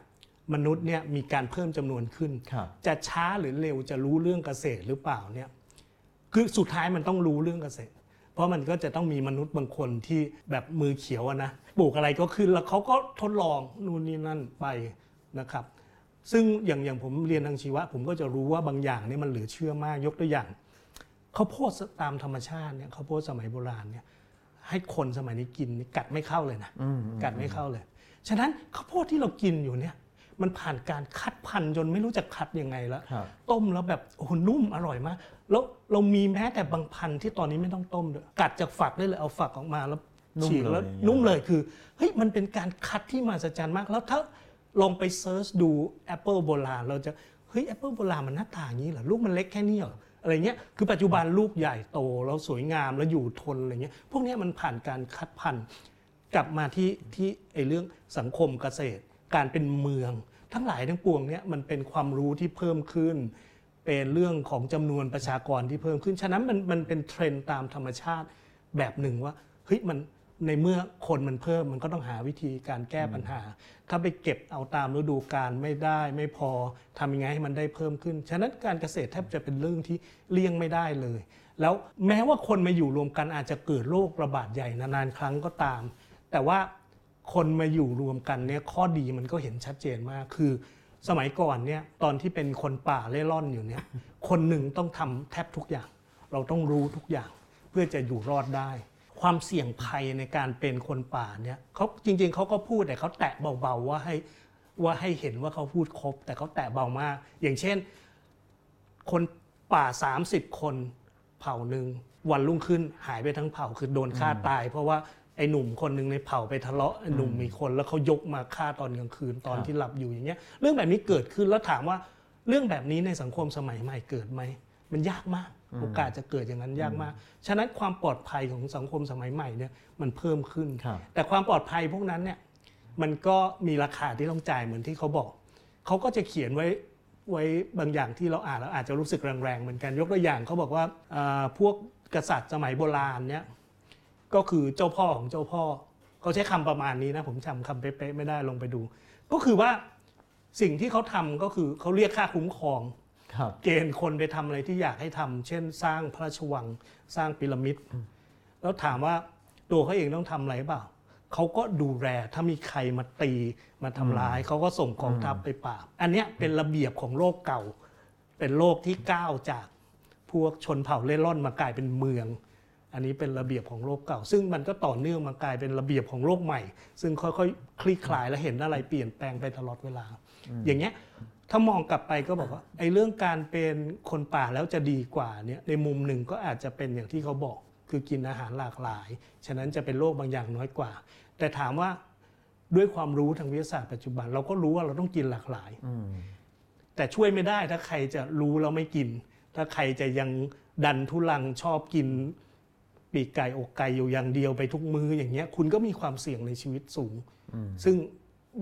มนุษย์เนี่ยมีการเพิ่มจำนวนขึ้นครับจะช้าหรือเร็วจะรู้เรื่องเกษตรหรือเปล่าเนี่ยคือสุดท้ายมันต้องรู้เรื่องเกษตร เพราะมันก็จะต้องมีมนุษย์บางคนที่แบบมือเขียวอะนะปลูกอะไรก็ขึ้นแล้วเขาก็ทดลองนู่นนี่นั่นไปนะครับ ซึ่งอย่างอย่างผมเรียนทางชีวะ ผมก็จะรู้ว่าบางอย่างเนี่ยมันเหลือเชื่อมากยกตัวอย่างข้าวโพดตามธรรมชาติเนี่ยข้าวโพดสมัยโบราณเนี่ยให้คนสมัยนี้กินนี่กัดไม่เข้าเลยนะอืมกัดไม่เข้าเลย ฉะนั้นข้าวโพดที่เรากินอยู่เนี่ยมันผ่านการคัดพันธุ์จนไม่รู้จะคัดยังไงแล้วครับต้มแล้วแบบโอ้โหนุ่มอร่อยมาก แล้วเรามีแม้แต่บางพันธุ์ที่ตอนนี้ไม่ต้องต้มด้วยกัดจากฝักได้เลยเอาฝักออกมาแล้วนุ่มฉีกเลยแล้วอย่างเงี้ยนุ่มเลยคือเฮ้ยมันเป็นการคัดที่มหัศจรรย์มากแล้วถ้า ลองไป search ดูแอปเปิลโบราณเราจะเฮ้ยแอปเปิลโบราณมันหน้าตาอย่างนี้เหรอลูกมันเล็กแค่นี้เหรออะไรเงี้ยคือปัจจุบันลูกใหญ่โตแล้วสวยงามแล้วอยู่ทนอะไรเงี้ยพวกเนี้ยมันผ่านการคัดพันธุ์กลับมาที่ที่ไอ้เรื่องสังคมเกษตร การเป็นเมือง ทั้งหลายทั้งปวงเนี่ยมันเป็นความรู้ที่เพิ่มขึ้น เป็นเรื่องของจำนวนประชากรที่เพิ่มขึ้น ฉะนั้นมันมันเป็นเทรนด์ตามธรรมชาติแบบหนึ่งว่าเฮ้ยมัน ในเมื่อคนมันเพิ่มมันก็ต้องหาวิธีการแก้ปัญหา ถ้าไปเก็บเอาตามฤดูกาลไม่ได้ไม่พอทำยังไงให้มันได้เพิ่มขึ้น ฉะนั้นการเกษตรแทบจะเป็นเรื่องที่เลี่ยงไม่ได้เลย แล้วแม้ว่าคนมาอยู่รวมกันอาจจะเกิดโรคระบาดใหญ่นานๆครั้งก็ตาม แต่ว่าคนมาอยู่รวมกันเนี่ยข้อดีมันก็เห็นชัดเจนมากคือ สมัยก่อนเนี่ยตอนที่เป็นคนป่าเล่ร่อนอยู่เนี่ยคนหนึ่งต้องทำแทบทุกอย่าง เราต้องรู้ทุกอย่างเพื่อจะอยู่รอดได้ ความเสี่ยงภัยในการเป็นคนป่าเนี่ยเขาจริง ๆเขาก็พูดแต่เขาแตะเบาๆว่าให้ว่าให้เห็นว่าเขาพูดครบ แต่เขาแตะเบามาก อย่างเช่น คนป่า 30 คนเผ่าหนึ่งวันรุ่งขึ้นหายไปทั้งเผ่าคือโดนฆ่าตาย เพราะว่าไอ้หนุ่มคนหนึ่งในเผ่าไปทะเลาะไอ้หนุ่มมีคนแล้วเขายกมาฆ่าตอนกลางคืนตอนครับที่หลับอยู่อย่างเงี้ยเรื่องแบบนี้เกิดขึ้นแล้วถามว่าเรื่องแบบนี้ในสังคมสมัยใหม่เกิดไหมมันยากมาก โอกาสจะเกิดอย่างนั้นยากมาก ฉะนั้นความปลอดภัยของสังคมสมัยใหม่เนี่ยมันเพิ่มขึ้นครับแต่ความปลอดภัยพวกนั้นเนี่ยมันก็มีราคาที่ต้องจ่ายเหมือนที่เขาบอก เขาก็จะเขียนไว้ไว้บางอย่างที่เราอ่านแล้วอาจจะรู้สึกแรงๆเหมือนกัน ยกตัวอย่างเขาบอกว่าอ่าพวกกษัตริย์สมัยโบราณเนี่ยก็คือเจ้าพ่อของเจ้าพ่อ เขาใช้คำประมาณนี้นะผมจำคำเป๊ะๆไม่ได้ลงไปดู ก็คือว่าสิ่งที่เขาทำก็คือเขาเรียกค่าคุ้มครองครับ เกณฑ์คนไปทำอะไรที่อยากให้ทำเช่น สร้างพระราชวังสร้างพีระมิด แล้วถามว่าตัวเขาเองต้องทำอะไรเปล่าเขาก็ดูแลถ้ามีใครมาตีมาทำร้ายเขาก็ส่งกองทัพไปปราบ อันเนี้ยเป็นระเบียบของโลกเก่า เป็นโลกที่ก้าวจากพวกชนเผ่าเล่ร่อนมากลายเป็นเมือง อันนี้เป็นระเบียบของโลกเก่า ซึ่งมันก็ต่อเนื่องมากลายเป็นระเบียบของโลกใหม่ ซึ่งค่อยๆคลี่คลายและเห็นอะไรเปลี่ยนแปลงไปตลอดเวลา อย่างเงี้ย ถ้ามองกลับไปก็บอกว่าไอ้เรื่องการเป็นคนป่าแล้วจะดีกว่าเนี่ยในมุมหนึ่งก็อาจจะเป็นอย่างที่เขาบอก คือกินอาหารหลากหลาย ฉะนั้นจะเป็นโรคบางอย่างน้อยกว่า แต่ถามว่าด้วยความรู้ทางวิทยาศาสตร์ปัจจุบัน เราก็รู้ว่าเราต้องกินหลากหลายอืมแต่ช่วยไม่ได้ถ้าใครจะรู้แล้วไม่กิน ถ้าใครจะยังดันทุลังชอบกินปีกไก่อกไก่อยู่อย่างเดียวไปทุกมื้ออย่างเงี้ย คุณก็มีความเสี่ยงในชีวิตสูง ซึ่ง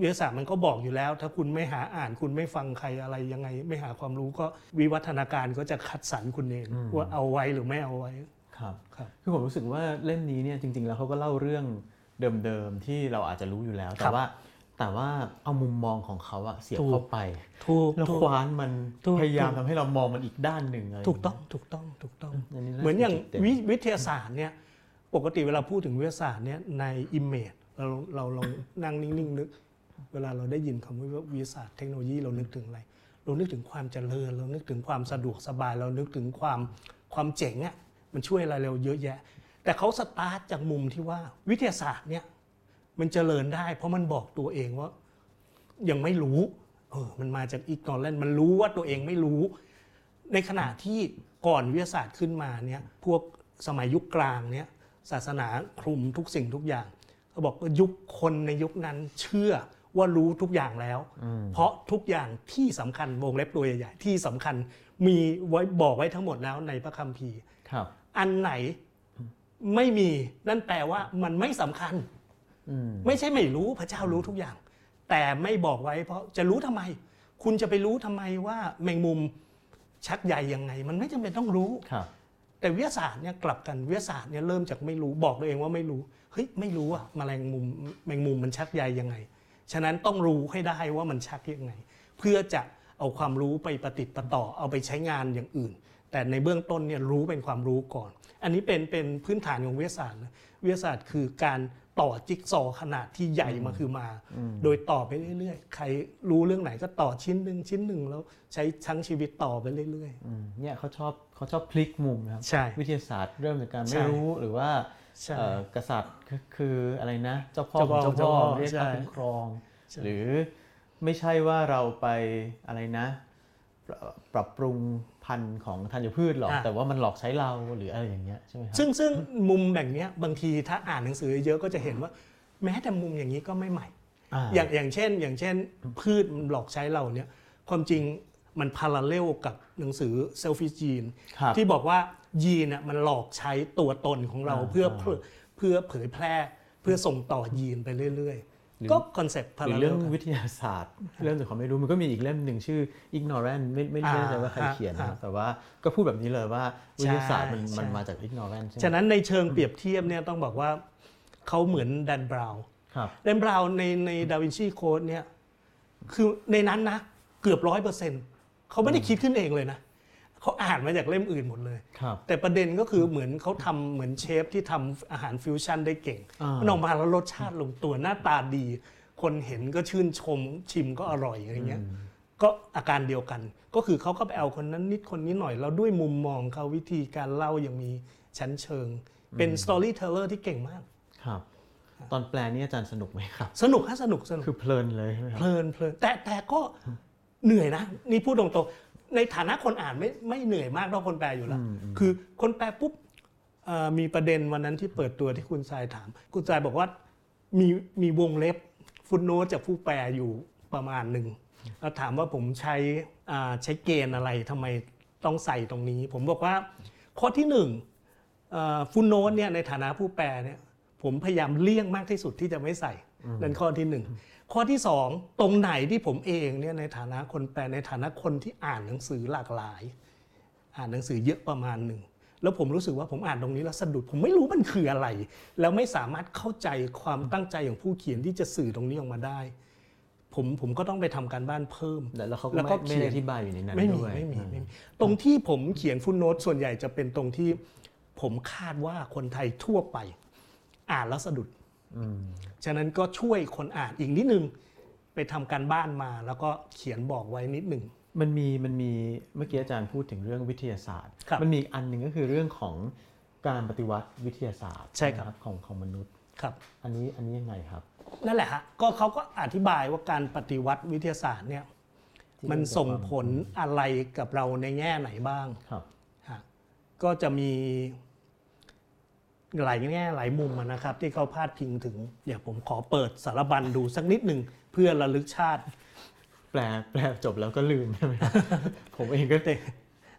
วิทยาศาสตร์มันก็บอกอยู่แล้ว ถ้าคุณไม่หาอ่านคุณไม่ฟังใครอะไรยังไง ไม่หาความรู้ก็วิวัฒนาการก็จะคัดสรรคุณเอง ว่าเอาไว้หรือไม่เอาไว้ครับครับคือผมรู้สึกว่าเล่มนี้เนี่ยจริง ๆ แล้วเขาก็เล่าเรื่องเดิมๆที่เราอาจจะรู้อยู่แล้วคแต่รับว่าแต่ว่าเอามุมมองของเขาอะเสียบถูกเข้าไปถูกแล้วถูกคว้านมันถูกพยายามทำให้เรามองมันอีกด้านหนึ่งอะไรถูกต้องถูกต้องถูกต้องอันนี้น่าเหมือนอย่างจุดเด่นวิวิทยาศาสตร์เนี่ยปกติเวลาพูดถึงวิทยาศาสตร์เนี่ยใน Image เราเราลองนั่งนิ่งๆนึก เวลาเราได้ยินคำว่าวิทยาศาสตร์เทคโนโลยีเรานึกถึงอะไร เรานึกถึงความเจริญ เรานึกถึงความสะดวกสบาย เรานึกถึงความความเจ๋งอะมันช่วยอะไรเราเยอะแยะ แต่เขาสตาร์ทจากมุมที่ว่าวิทยาศาสตร์เนี่ยมันเจริญได้ เพราะมันบอกตัวเองว่า ยังไม่รู้เออมันมาจากอีกนอแลนมันรู้ว่าตัวเองไม่รู้ ในขณะที่ก่อนวิทยาศาสตร์ขึ้นมาเนี่ยพวกสมัยยุคกลางเนี่ยศาสนาคลุมทุกสิ่งทุกอย่างเขาบอกว่ายุคคนในยุคนั้นเชื่อ ว่ารู้ทุกอย่างแล้ว เพราะทุกอย่างที่สำคัญวงเล็บตัวใหญ่ๆที่สำคัญมีไว้บอกไว้ทั้งหมดแล้วในพระคัมภีร์ครับอันไหนไม่มีนั่นแปลว่ามันไม่สำคัญอืมไม่ใช่ไม่รู้พระเจ้ารู้ทุกอย่าง แต่ไม่บอกไว้ เพราะจะรู้ทำไม คุณจะไปรู้ทำไมว่าแมงมุมชักใยยังไง มันไม่จำเป็นต้องรู้ครับแต่วิทยาศาสตร์เนี่ยกลับกันวิทยาศาสตร์เนี่ยเริ่มจากไม่รู้บอกตัวเองว่าไม่รู้เฮ้ยไม่รู้อะแมลงมุมแมงมุมมันชักใยยังไง ฉะนั้นต้องรู้ให้ได้ว่ามันชักยังไง เพื่อจะเอาความรู้ไปประติดประต่อเอาไปใช้งานอย่างอื่น แต่ในเบื้องต้นเนี่ยรู้เป็นความรู้ก่อน อันนี้เป็นเป็นพื้นฐานของวิทยาศาสตร์นะวิทยาศาสตร์คือการต่อจิ๊กซอว์ขนาดที่ใหญ่มาคือมา โดยต่อไปเรื่อยๆ ใครรู้เรื่องไหนก็ต่อชิ้นหนึ่งชิ้นหนึ่งแล้วใช้ทั้งชีวิตต่อไปเรื่อยอืมเนี่ยเขาชอบเขาชอบพลิกมุมนะครับใช่วิทยาศาสตร์เริ่มจากการใช่ไม่รู้หรือว่าใช่เอ่อ กษัตริย์คือคืออะไรนะ เจ้าพ่อเจ้าขพ่อองเจ้าพ่อเจ้าพ่อเรียกใช่ค่าคุ้มครองใช่หรือไม่ใช่ว่าเราไปอะไรนะปรับปรับปรุงพันธุ์ของธัญพืชหรอก แต่ว่ามันหลอกใช้เราหรืออะไรอย่างเงี้ยใช่ไหมครับซึ่งซึ่งมุมแบบเนี้ยบางทีถ้าอ่านหนังสือเยอะก็จะเห็นว่า แม้แต่มุมอย่างนี้ก็ไม่ใหม่อ่าอย่างอย่างเช่น อย่างเช่น พืชมันหลอกใช้เราเนี่ยความจริงมัน parallel กับหนังสือ Selfish Gene ครับที่บอกว่า ยีนน่ะมันหลอกใช้ตัวตนของเราอ่าเพื่อเพื่อเพื่อเผยแพร่เพื่อส่งต่อยีนไปเรื่อยหรือๆก็ concept parallel หรือเรื่องวิทยาศาสตร์ เรื่องจากความไม่รู้มันก็มีอีกเล่มหนึ่งชื่อ Ignorance ไม่ไม่ไม่แน่ใจว่าใครอ่าเขียนนะอ่าแต่ว่าก็พูดแบบนี้เลยว่าวิทยาศาสตร์มันใช่มันใช่มาจาก ignorance ใช่ไหมฉะนั้นในเชิงเปรียบเทียบเนี่ยต้องบอกว่าเขาเหมือนแดนบราวน์ครับแดนบราวน์ในในดาวินชีโค้ดเนี่ยคือในนั้นนะเกือบร้อยเปอร์เซ็นต์เขาไม่ได้คิดขึ้นเองเลยนะ เขาอ่านมาจากเล่มอื่นหมดเลยครับแต่ประเด็นก็คือเหมือนเขาทำเหมือนเชฟที่ทำอาหารฟิวชั่นได้เก่งอ่ามันมันออกมาแล้วรสชาติลงตัวหน้าตาดี คนเห็นก็ชื่นชมชิมก็อร่อยอะไรเงี้ยก็อาการเดียวกัน ก็คือเขาก็ไปเอาคนนั้นนิดคนนี้หน่อยแล้วด้วยมุมมองเขาวิธีการเล่าอย่างมีชั้นเชิง เป็น storyteller ที่เก่งมากครับตอนแปลนี่อาจารย์สนุกไหมครับ สนุกฮะสนุกสนุกคือเพลินเลยใช่ไหมครับเพลินเพลินแต่แต่ก็เหนื่อยนะ นี่พูดตรง ในฐานะคนอ่านไม่ไม่เหนื่อยมากเท่าคนแปลอยู่แล้ว คือคนแปลปุ๊บเอ่อมีประเด็นวันนั้นที่เปิดตัวที่คุณทรายถาม คุณทรายบอกว่ามีมีวงเล็บ footnote จากผู้แปลอยู่ประมาณหนึ่งแล้วถามว่าผมใช้อ่าใช้เกณฑ์อะไรทำไมต้องใส่ตรงนี้ ผมบอกว่าข้อที่หนึ่งฟุตโนตเนี่ยในฐานะผู้แปลเนี่ยผมพยายามเลี่ยงมากที่สุดที่จะไม่ใส่นั่นข้อที่หนึ่ง ข้อที่สองตรงไหนที่ผมเองเนี่ยในฐานะคนแปลในฐานะคนที่อ่านหนังสือหลากหลาย อ่านหนังสือเยอะประมาณหนึ่งแล้วผมรู้สึกว่าผมอ่านตรงนี้แล้วสะดุดผมไม่รู้มันคืออะไร แล้วไม่สามารถเข้าใจความตั้งใจของผู้เขียนที่จะสื่อตรงนี้ออกมาได้ ผมผมก็ต้องไปทำการบ้านเพิ่ม แล้วเขาก็แล้วก็ไม่เขีไม่ยนได้อธิบายอยู่ในนั้นไม่มีด้วยไม่มีอืไม่มีตรงที่ผมเขียนฟุตโนตส่วนใหญ่จะเป็นตรงที่ ผมคาดว่าคนไทยทั่วไป อ่านแล้วสะดุดอืม ฉะนั้นก็ช่วยคนอ่านอีกนิดนึง ไปทำการบ้านมาแล้วก็เขียนบอกไว้นิดหนึ่งมันมีมันมีเมื่อกี้อาจารย์พูดถึงเรื่องวิทยาศาสตร์ครับมันมีอีกอันหนึ่งก็คือเรื่องของการปฏิวัติวิทยาศาสตร์ใช่ครับนะของของมนุษย์ครับ อันนี้อันนี้ยังไงครับ นั่นแหละฮะก็เขาก็อธิบายว่าการปฏิวัติวิทยาศาสตร์เนี่ยที่มันเรื่องส่งความผลอะไรกับเราในแง่ไหนบ้างครับฮะก็จะมี หลายแง่หลายมุมอะนะครับ ที่เขาพาดพิงถึงเดี๋ยวผมขอเปิดสารบัญดูสักนิดหนึ่งเพื่อระลึกชาติ แปลแปลจบแล้วก็ลืมใช่ไหมครับผมเองก็แต่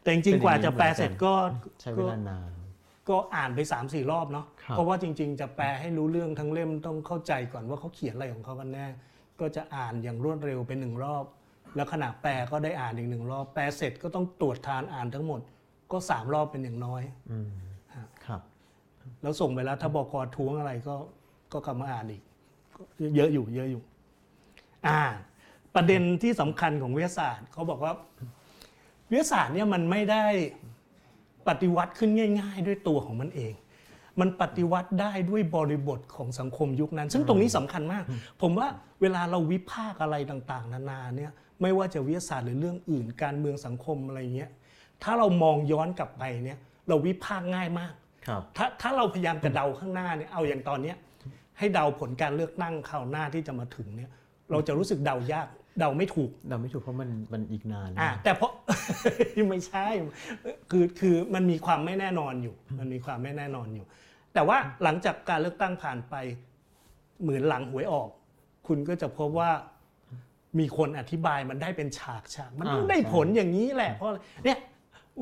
แต่จริงๆกว่าจะแปลเสร็จก็ใช้เวก็ลานานก็อ่านไป3ามสี่รอบเนาะครับเพราะว่าจริง ๆ จะแปลให้รู้เรื่องทั้งเล่มต้องเข้าใจก่อนว่าเขาเขียนอะไรของเขากันแน่ก็จะอ่านอย่างรวดเร็วเป็นหนึ่งรอบ แล้วขณะแปลก็ได้อ่านอีกหนึ่งรอบ แปลเสร็จก็ต้องตรวจทานอ่านทั้งหมด ก็สามรอบเป็นอย่างน้อยอืมครับ แล้วส่งไปแล้ว ถ้าบอกอท้วงอะไรก็ก็กลับมาอ่านอีก เยอะอยู่ เยอะอยู่ อ่า ประเด็นที่สำคัญของวิทยาศาสตร์เขาบอกว่า วิทยาศาสตร์เนี่ยมันไม่ได้ปฏิวัติขึ้นง่าย ๆ ด้วยตัวของมันเอง มันปฏิวัติได้ด้วยบริบทของสังคมยุคนั้น ซึ่งตรงนี้สำคัญมาก ผมว่าเวลาเราวิพากอะไรต่าง ๆ นานาเนี่ย ไม่ว่าจะวิทยาศาสตร์หรือเรื่องอื่น การเมืองสังคมอะไรเงี้ย ถ้าเรามองย้อนกลับไปเนี่ย เราวิพากง่ายมาก ถ้าถ้าเราพยายามจะเดาข้างหน้าเนี่ยเอาอย่างตอนเนี้ยให้เดาผลการเลือกตั้งคราวหน้าที่จะมาถึงเนี่ยเราจะรู้สึกเดายากเดาไม่ถูกเราไม่ถูกเพราะมันมันอีกนานอะแต่เพราะไม่ใช่คือคือมันมีความไม่แน่นอนอยู่ มันมีความไม่แน่นอนอยู่ แต่ว่าหลังจากการเลือกตั้งผ่านไปเหมือนหลังหวยออก คุณก็จะพบว่ามีคนอธิบายมันได้เป็นฉากฉากมันต้องได้ผลอย่างนี้แหละเพราะอะไรเนี่ย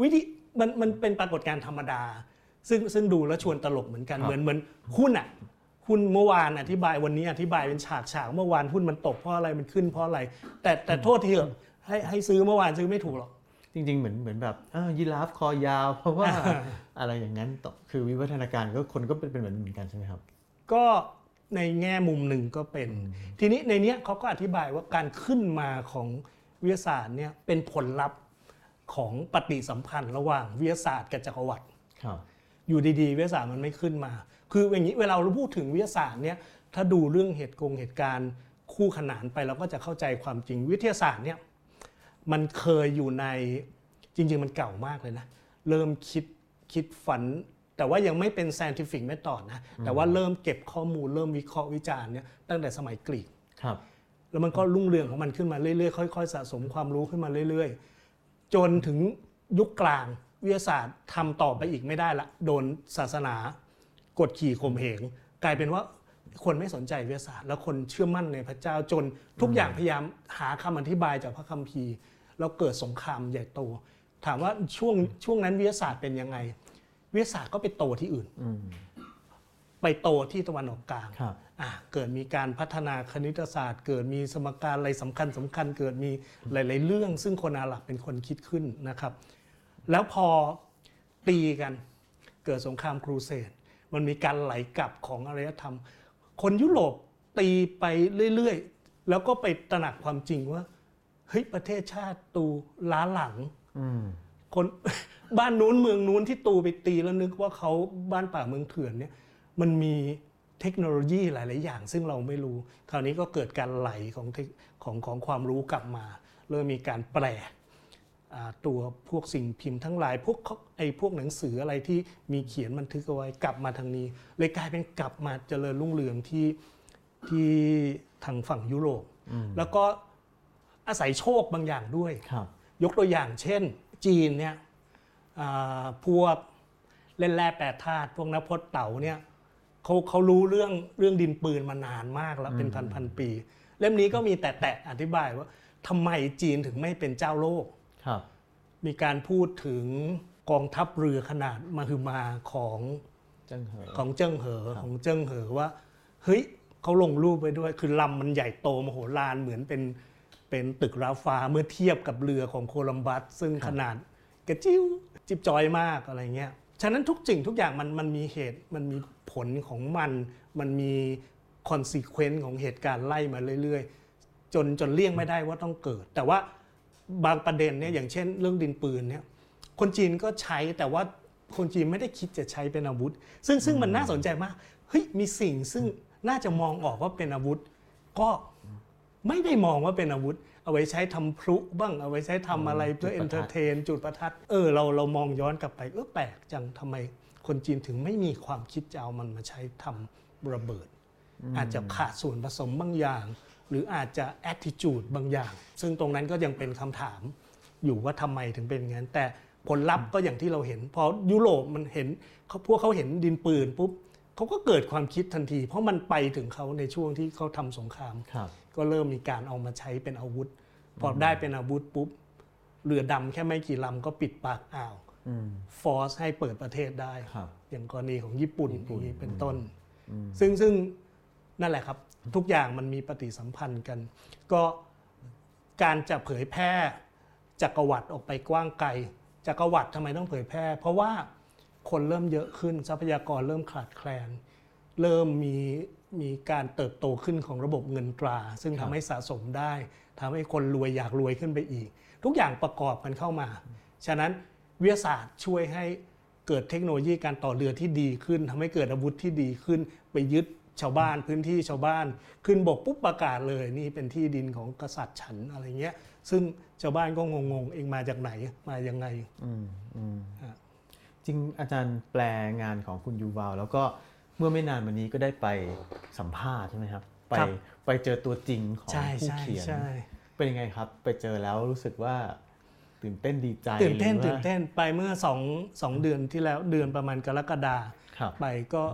วิธีมันมันเป็นปรากฏการณ์ธรรมดา ซึ่งซึ่งดูแล้วชวนตลกเหมือนกันเหมือนเหมือนหุ้นอะหุ้นเมื่อวานอธิบายวันนี้อธิบายเป็นฉากฉากเมื่อวานหุ้นมันตกเพราะอะไรมันขึ้นเพราะอะไร แต่แต่โทษทีเถอะให้ให้ซื้อเมื่อวานซื้อไม่ถูกหรอกจริง ๆ เหมือนเหมือนแบบเอ้ายีราฟคอยาว เพราะว่าอะไรอย่างนั้นต่อคือวิวัฒนาการก็คนก็เป็นเป็นเหมือนเหมือนกันใช่ไหมครับ ก็ในแง่มุมหนึ่งก็เป็น ทีนี้ในเนี้ยเขาก็อธิบายว่าการขึ้นมาของวิทยาศาสตร์เนี่ยเป็นผลลัพธ์ของปฏิสัมพันธ์ระหว่างวิทยาศาสตร์กับจักรวรรดิครับ อยู่ดีๆ วิทยาศาสตร์มันไม่ขึ้นมา คืออย่างนี้เวลาเราพูดถึงวิทยาศาสตร์เนี่ยถ้าดูเรื่องเหตุกงเหตุการณ์คู่ขนานไปเราก็จะเข้าใจความจริงวิทยาศาสตร์เนี่ยมันเคยอยู่ในจริง ๆ มันเก่ามากเลยนะ เริ่มคิดคิดฝัน แต่ว่ายังไม่เป็น scientific method นะ แต่ว่าเริ่มเก็บข้อมูลเริ่มวิเคราะห์วิจารณ์เนี่ยตั้งแต่สมัยกรีกครับ แล้วมันก็รุ่งเรืองของมันขึ้นมาเรื่อยๆค่อยๆสะสมความรู้ขึ้นมาเรื่อย ๆ จนถึงยุคกลาง วิทยาศาสตร์ทำต่อไปอีกไม่ได้ละโดนศาสนากดขี่ข่มเหงกลายเป็นว่าคนไม่สนใจวิทยาศาสตร์ แล้วคนเชื่อมั่นในพระเจ้าจนทุกอย่างพยายามหาคำอธิบายจากพระคัมภีร์ แล้วเกิดสงครามใหญ่โต ถามว่าช่วงช่วงนั้นวิทยาศาสตร์เป็นยังไง วิทยาศาสตร์ก็ไปโตที่อื่นอืมไปโตที่ตะวันออกกลางครับอะเกิดมีการพัฒนาคณิตศาสตร์ เกิดมีสมการอะไรสำคัญสำคัญ เกิดมีหลาย ๆ เรื่อง ซึ่งคนอาหรับเป็นคนคิดขึ้นนะครับ แล้วพอตีกันเกิดสงครามครูเสดมันมีการไหลกลับของอารยธรรม คนยุโรปตีไปเรื่อยๆ แล้วก็ไปตระหนักความจริงว่าเฮ้ยประเทศชาติตูล้าหลังคนบ้านนู้นเมืองนู้นที่ตูไปตีแล้วนึกว่าเขาบ้านป่าเมืองเถื่อนเนี่ย มันมีเทคโนโลยีหลาย ๆ อย่าง ซึ่งเราไม่รู้คราวนี้ก็เกิดการไหลของของของความรู้กลับมา เริ่มมีการแปล ตัวพวกสิ่งพิมพ์ทั้งหลาย พวกไอ้พวกหนังสืออะไรที่มีเขียนบันทึกเอาไว้กลับมาทางนี้ เลยกลายเป็นกลับมาเจริญรุ่งเรืองที่ที่ทางฝั่งยุโรป แล้วก็อาศัยโชคบางอย่างด้วยครับยกตัวอย่างเช่น จีนเนี่ยอ่าพวกเล่นแร่แปรธาตุพวกนักพจน์เต๋าเนี่ยเขาเขารู้เรื่องเรื่องดินปืนมานานมากแล้วเป็นพันพันๆปี เล่มนี้ก็มีแต่แต่อธิบายว่าทำไมจีนถึงไม่เป็นเจ้าโลกครับ มีการพูดถึงกองทัพเรือขนาดมหึมาของเจังเหอของเจิ้งเหอครับของเจิ้งเหอว่าเฮ้ยเขาลงรูปไปด้วย คือลำมันใหญ่โตมโหฬารเหมือนเป็นเป็นตึกราฟ้าเมื่อเทียบกับเรือของโคลัมบัสซึ่งขนาดกระจิ้วจิ๊บจ๊อยมากอะไรเงี้ยฉะนั้นทุกสิ่งทุกอย่างมันมันมีเหตุมันมีผลของมัน มันมี consequence ของเหตุการณ์ไล่มาเรื่อย ๆ จนจนเลี่ยงไม่ได้ว่าต้องเกิด แต่ว่า บางประเด็นเนี่ยอย่างเช่น เรื่องดินปืนเนี่ยคนจีนก็ใช้แต่ว่าคนจีนไม่ได้คิดจะใช้เป็นอาวุธ ซึ่งซึ่งมันน่าสนใจมากเฮ้ยมีสิ่งซึ่งน่าจะมองออกว่าเป็นอาวุธ ก็ไม่ได้มองว่าเป็นอาวุธ เอาไว้ใช้ทำพลุบ้างเอาไว้ใช้ทำอะไรเพื่อจุเอดนประทัดเตอร์เทน จุดประทัดเออเราเรามองย้อนกลับไปเออแปลกจังทำไม คนจีนถึงไม่มีความคิดจะเอามันมาใช้ทำระเบิด อาจจะขาดส่วนผสมบางอย่าง หรืออาจจะ attitude บางอย่าง ซึ่งตรงนั้นก็ยังเป็นคำถามอยู่ว่าทำไมถึงเป็นอย่างนั้น แต่ผลลัพธ์ก็อย่างที่เราเห็น พอยุโรปมันเห็นเขาพวกเขาเห็นดินปืนปุ๊บเขาก็เกิดความคิดทันที เพราะมันไปถึงเขาในช่วงที่เขาทำสงครามครับก็เริ่มมีการเอามาใช้เป็นอาวุธ พอได้เป็นอาวุธปุ๊บเรือดำแค่ไม่กี่ลำก็ปิดปากอ่าวอืมฟอร์สให้เปิดประเทศได้ครับอย่างกรณีของญี่ปุ่นญี่ปุ่นอย่างนี้เป็นต้นอืมซึ่งซึ่ง นั่นแหละครับ ทุกอย่างมันมีปฏิสัมพันธ์กัน ก็การจะเผยแพร่จักรวรรดิออกไปกว้างไกลจักรวรรดิทำไมต้องเผยแพร่ เพราะว่าคนเริ่มเยอะขึ้นทรัพยากรเริ่มขาดแคลน เริ่มมีมีการเติบโตขึ้นของระบบเงินตรา ซึ่งทำให้สะสมได้ทำให้คนรวยอยากรวยขึ้นไปอีก ทุกอย่างประกอบกันเข้ามา ฉะนั้นวิทยาศาสตร์ช่วยให้เกิดเทคโนโลยีการต่อเรือที่ดีขึ้นทำให้เกิดอาวุธที่ดีขึ้น ไปยึด ชาวบ้านพื้นที่ชาวบ้าน ขึ้นบกปุ๊บประกาศเลยนี่เป็นที่ดินของกษัตริย์ฉันอะไรเงี้ย ซึ่งชาวบ้านก็งงๆ เองมาจากไหนมายังไงอืมอืมฮะจริงอาจารย์แปลงานของคุณยูวาลแล้วก็เมื่อไม่นานมานี้ก็ได้ไปสัมภาษณ์ใช่ไหมครับ ไปครับไปเจอตัวจริงของใช่ผู้ใช่เขียนใช่เป็นยังไงครับ ไปเจอแล้วรู้สึกว่าตื่นเต้นดีใจตื่นเต้นหรือตื่นว่าเต้นไปเมื่อสองสองเดือนที่แล้วเดือนประมาณกรกฎาครับไปก็